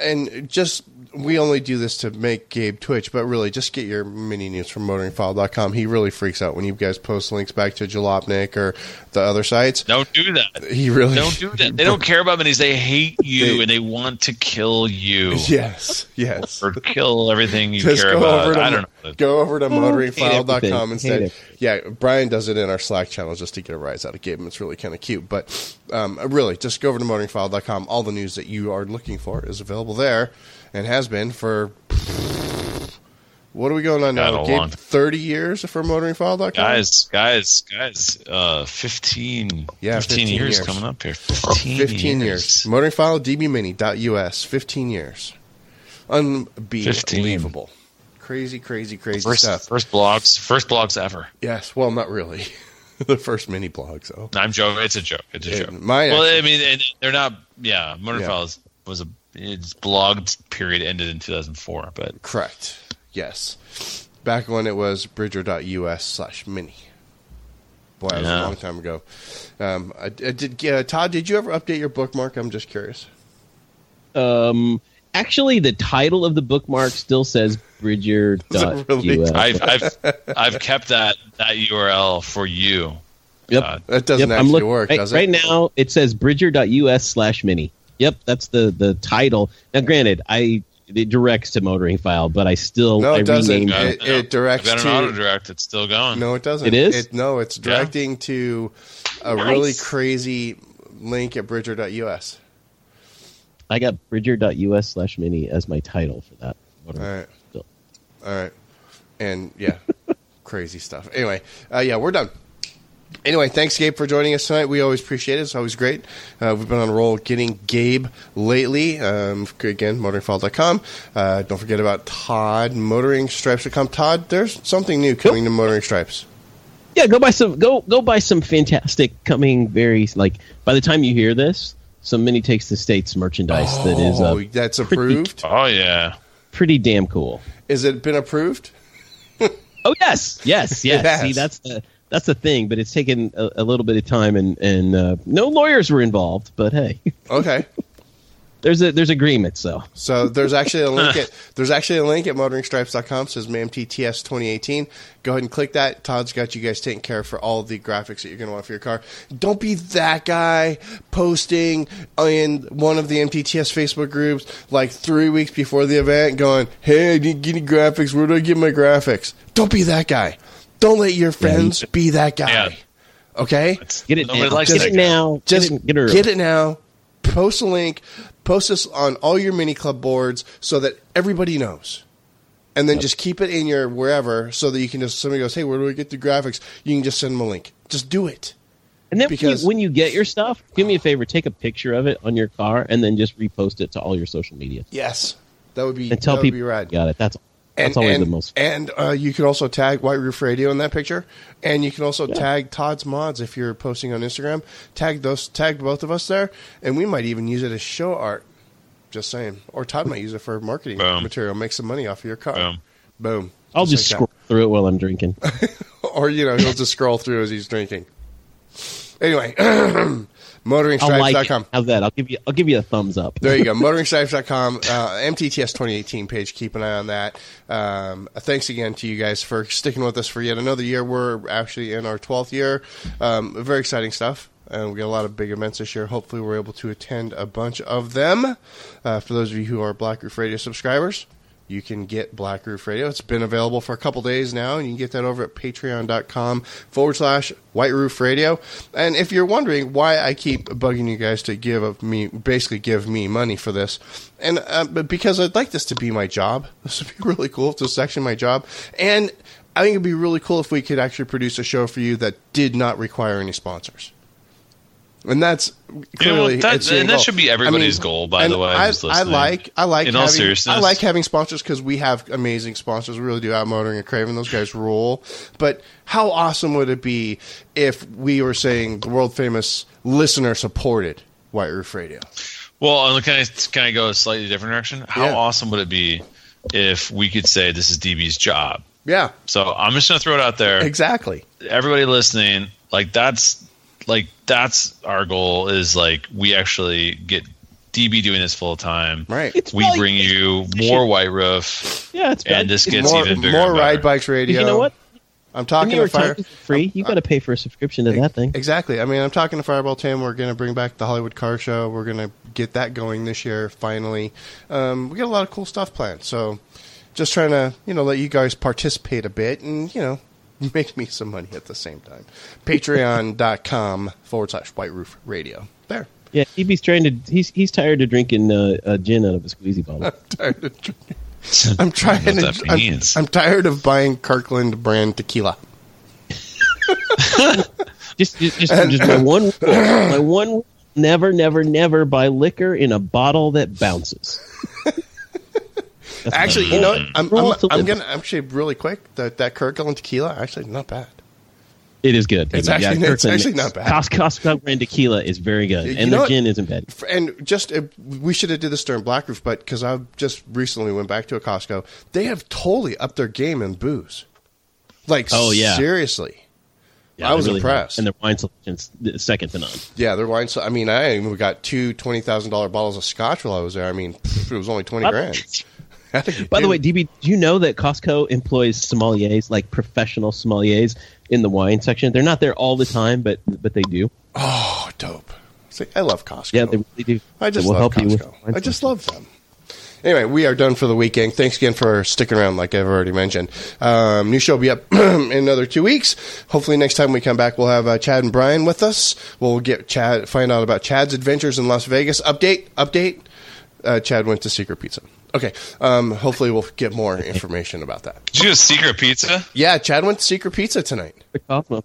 and just we only do this to make Gabe twitch, but really, just get your mini news from motoringfile.com. He really freaks out when you guys post links back to Jalopnik or the other sites. Don't do that. He really Don't do that. They don't care about minis. They hate you They- and they want to kill you Yes, yes. or kill everything you Just care go about. over to I don't know. go over to motoringfile.com everything. instead. Hate Yeah, Brian does it in our Slack channel just to get a rise out of Gabe. and It's really kind of cute. But um, really, just go over to motoringfile.com. All the news that you are looking for is available there and has been for. What are we going on now? God, Gabe, long- 30 years for motoringfile.com? Guys, guys, guys. Uh, 15, Yeah, 15, 15 years, years. coming up here. 15, 15 years. Motoringfile dbmini.us. 15 years. Unbelievable. Crazy, crazy, crazy First, stuff. first blogs, first blogs ever. Yes, well, not really. the first mini blog, so. I'm joking. It's a joke. It's a Yeah, joke. mine well, actually- I mean, they're not. Yeah, Motor Files was a its blogged period ended in 2004, but Correct. Yes. Back when it was bridger.us slash mini. Boy, that was a long time ago. Um, I, I did uh, Todd, did you ever update your bookmark? I'm just curious. Um, actually, the title of the bookmark still says Bridger.us. really? I've I've I've kept that that URL for you. Yep. Uh, That doesn't Yep, I'm actually look- work, right, does it? Right now, it says Bridger.us slash mini. Yep, that's the the title. Now, granted, I it directs to motoring file, but I still No, I it doesn't. renamed got It- it directs I've got to- an auto direct. It's still going. No, it doesn't. It is? no, it's Yeah. directing to a Nice. really crazy link at bridger.us. I got Bridger.us slash mini as my title for that. All right. Still. All right. And yeah, crazy stuff. Anyway, uh, yeah, we're done. Anyway, thanks, Gabe, for joining us tonight. We always appreciate it. It's always great. Uh, we've been on a roll getting Gabe lately. Um, again, motoringfile.com. Uh, don't forget about Todd, motoringstripes.com. Todd, there's something new coming to Motoring Stripes. Yeah, go buy some. Go go buy some fantastic coming. Very like by the time you hear this, some mini takes the states merchandise that is Oh, uh, that's pretty- approved? Oh yeah. pretty damn cool. Is it been approved? Oh yes, yes, yes. See, that's the that's the thing, but it's taken a, a little bit of time, and and uh, no lawyers were involved. But hey, Okay. there's a there's agreement. So So there's actually a link at there's actually a link at motoringstripes.com says MAMTTS 2018. Go ahead and click that. Todd's got you guys taken care of for all the graphics that you're going to want for your car. Don't be that guy posting in one of the MTTS Facebook groups like three weeks before the event, going, "Hey, I didn't get any graphics. Where do I get my graphics?" Don't be that guy. Don't let your friends be that guy. Yeah. Okay. get it Nobody now. likes get it now. Just get it, get it, get it now. Post a link. Post this on all your mini club boards so that everybody knows. And then just keep it in your wherever so that you can just somebody goes, hey, where do we get the graphics? You can just send them a link. Just do it. And then because- when, you, when you get your stuff, do me a favor, take a picture of it on your car, and then just repost it to all your social media Yes, that would be and tell that would people be rad. got it. That's that's and, always and, the most. And uh, you can also tag White Roof Radio in that picture, and you can also Yeah. tag Todd's Mods if you're posting on Instagram. Tag those, tag both of us there, and we might even use it as show art. Just saying, or Todd might use it for marketing Boom. material, make some money off of your car. Boom. Boom. I'll just like scroll through it while I'm drinking. or you know he'll just scroll through as he's drinking. Anyway, I'll like How's that? I'll give you I'll give you a thumbs up. There you go. Motoringstripes.com, uh, MTTS 2018 page. Keep an eye on that. Um, thanks again to you guys for sticking with us for yet another year. We're actually in our 12th year. Um, very exciting stuff. and we got a lot of big events this year. Hopefully, we're able to attend a bunch of them. Uh, for those of you who are Black Roof Radio subscribers, you can get Black Roof Radio. It's been available for a couple days now, and you can get that over at patreon.com forward slash White Roof Radio. And if you're wondering why I keep bugging you guys to give me, basically give me money for this, and uh, because I'd like this to be my job. This would be really cool if this is actually my job. And I think it'd be really cool if we could actually produce a show for you that did not require any sponsors. And that's clearly you know, that, and that should be everybody's I mean, goal. By the way, I, I like I like In all having, seriousness. I like having sponsors because we have amazing sponsors. We really do. Outmotoring and Craven, those guys rule. But how awesome would it be if we were saying the world famous listener supported White Roof Radio? Well, can I can I go a slightly different direction? How Yeah. awesome would it be if we could say this is DB's job? Yeah, So I'm just gonna throw it out there. exactly. Everybody listening, like that's like that's our goal is like we actually get DB doing this full time. Right. It's We bring you more White Roof, Yeah, it's and this it's gets more even bigger. more ride bikes radio. You know what? I'm talking your to fire. time is free, you got to pay for a subscription to that thing. Exactly. I mean, I'm talking to Fireball Tim. We're going to bring back the Hollywood Car Show. We're going to get that going this year. Finally, um, we got a lot of cool stuff planned. So, just trying to you know let you guys participate a bit and you know make me some money at the same time. Patreon.com forward slash White Roof Radio. There. Yeah, DB's trying to. He's he's tired of drinking uh, uh, gin out of a squeezy bottle. I'm tired of drinking. I'm trying I don't know to. I'm. I'm tired of buying Kirkland brand tequila. just, just, just, just my one, rule, my one. Never, never, never buy liquor in a bottle that bounces. That's Actually, you rule. know, what? I'm, I'm, I'm gonna actually really quick that that Kirkland tequila actually not bad. It is good. It's actually, Yeah, actually- it's actually not bad. Cos- Costco brand tequila is very good, You and know the what? gin isn't bad. And just uh, we should have did this during Black Roof, but because I just recently went back to a Costco, they have totally upped their game in booze. Like, Oh, yeah. seriously, Yeah, I was really impressed. have. and their wine selection's second to none. yeah, their wine. So, I mean, I even got two twenty thousand dollar bottles of scotch while I was there. I mean, it was only twenty grand. Had to get By the way, DB, do you know that Costco employs sommeliers, like professional sommeliers, in the wine section? They're not there all the time, but but they do. oh, dope. See, I love Costco. Yeah, they really do. I just will love help you with Costco. wine I just love them. Anyway, we are done for the weekend. Thanks again for sticking around, like I've already mentioned. Um, new show will be up in another two weeks. Hopefully, next time we come back, we'll have uh, Chad and Brian with us. We'll get Chad, find out about Chad's adventures in Las Vegas. Update, update. Uh, Chad went to Secret Pizza. Okay. Um, hopefully, we'll get more information about that. Did you go secret pizza? Yeah, Chad went to Secret Pizza tonight. The Cosmo.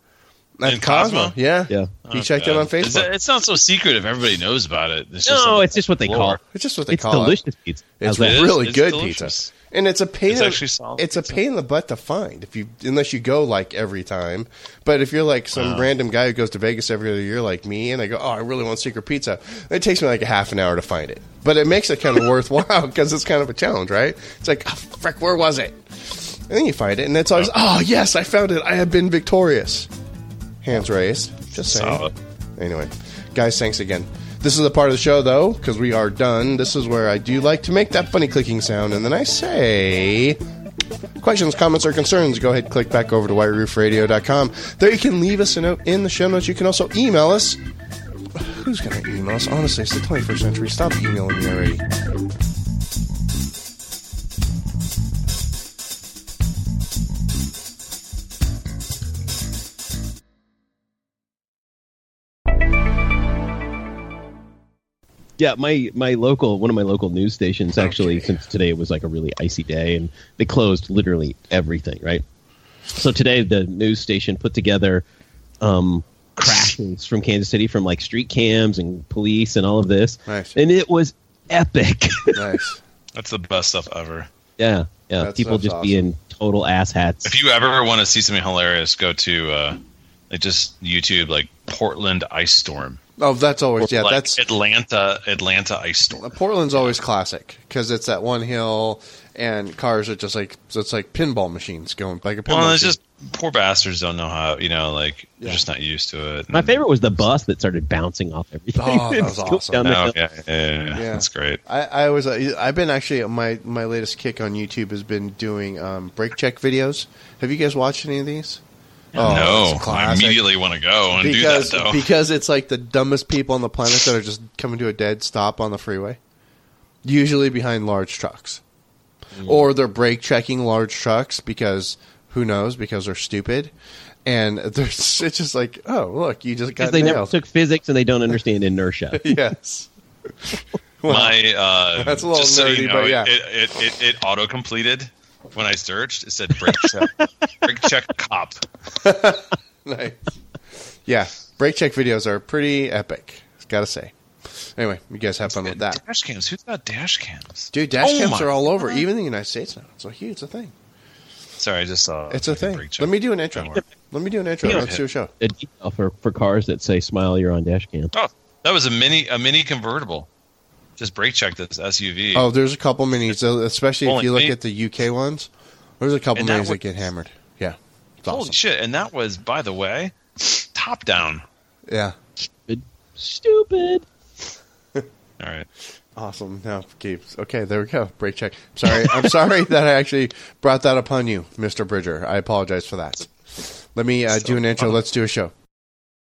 At In Cosmo. Cosmo? Yeah. Yeah. He checked it on Is that- Facebook. It's not so secret if everybody knows about it. It's just No, on the it's just what they floor. call it. It's just what they It's call it. delicious pizza. It's How's that? It is? really It's good delicious. And it's a pain. It's in, actually It's a pain in the butt to find if you unless you go like every time. But if you're like some uh-huh. random guy who goes to Vegas every other year like me, and I go, oh, I really want secret pizza, it takes me like a half an hour to find it. But it makes it kind of worthwhile because it's kind of a challenge, right? It's like, oh, frick, where was it? And then you find it, and it's always, uh-huh. oh yes, I found it. I have been victorious. Hands raised. Just saying. Solid. Anyway, guys, thanks again. This is the part of the show, though, because we are done. This is where I do like to make that funny clicking sound, and then I say. Questions, comments, or concerns, go ahead click back over to whiteroofradio.com. There you can leave us a note in the show notes. You can also email us. Who's going to email us? Honestly, it's the 21st century. Stop emailing me already. Yeah, my my local one of my local news stations actually Okay. since today it was like a really icy day and they closed literally everything, right? So today the news station put together um crashes from Kansas City from like street cams and police and all of this. Nice. And it was epic. Nice. That's the best stuff ever. yeah. Yeah. That's- People that's just awesome. being total asshats. If you ever want to see something hilarious, go to uh, like just YouTube like Portland ice storm. Oh, that's always, yeah, like that's. Atlanta Atlanta ice storm. Portland's always classic because it's that one hill and cars are just like so it's like pinball machines going like a pinball. Well, it's machine. just poor bastards don't know how you know like Yeah. they're just not used to it. my favorite was the bus that started bouncing off everything. Oh, that was awesome. down Oh, yeah, yeah, yeah, yeah. Yeah. that's great. I, I was uh, I've been actually my my latest kick on YouTube has been doing um, brake check videos. Have you guys watched any of these? Oh, no, I immediately want to go and because do that though. because it's like the dumbest people on the planet that are just coming to a dead stop on the freeway. Usually behind large trucks, Mm. or they're brake checking large trucks because who knows because they're stupid, and there's it's just like oh look you just Because got they never took physics and they don't understand inertia. yes. Well, My uh, That's a little just so nerdy, you know, but yeah. it, it, it, it auto completed when I searched. It said brake check, brake check cop. nice. Yeah, brake check videos are pretty epic. Gotta say. Anyway, you guys have fun with that. Dash cams. Who's got dash cams? Dude, dash Oh cams are all over, God. even in the United States now. It's a huge a thing. Sorry, I just saw. It's a thing. Let me do an intro. Let me do an intro. Let's do a show. A detail for, for cars that say "Smile, you're on dash cam." Oh, that was a mini a mini convertible. Just brake check this SUV. Oh, there's a couple minis, especially if you look at the UK ones. There's a couple And that minis that was- get hammered. Yeah, it's holy awesome. shit! And that was, by the way, top down. Yeah, Stupid. All right. awesome. Now, keeps okay. There we go. Brake check. Sorry, I'm sorry that I actually brought that upon you, Mister Bridger. I apologize for that. Let me uh, do an intro. Let's do a show.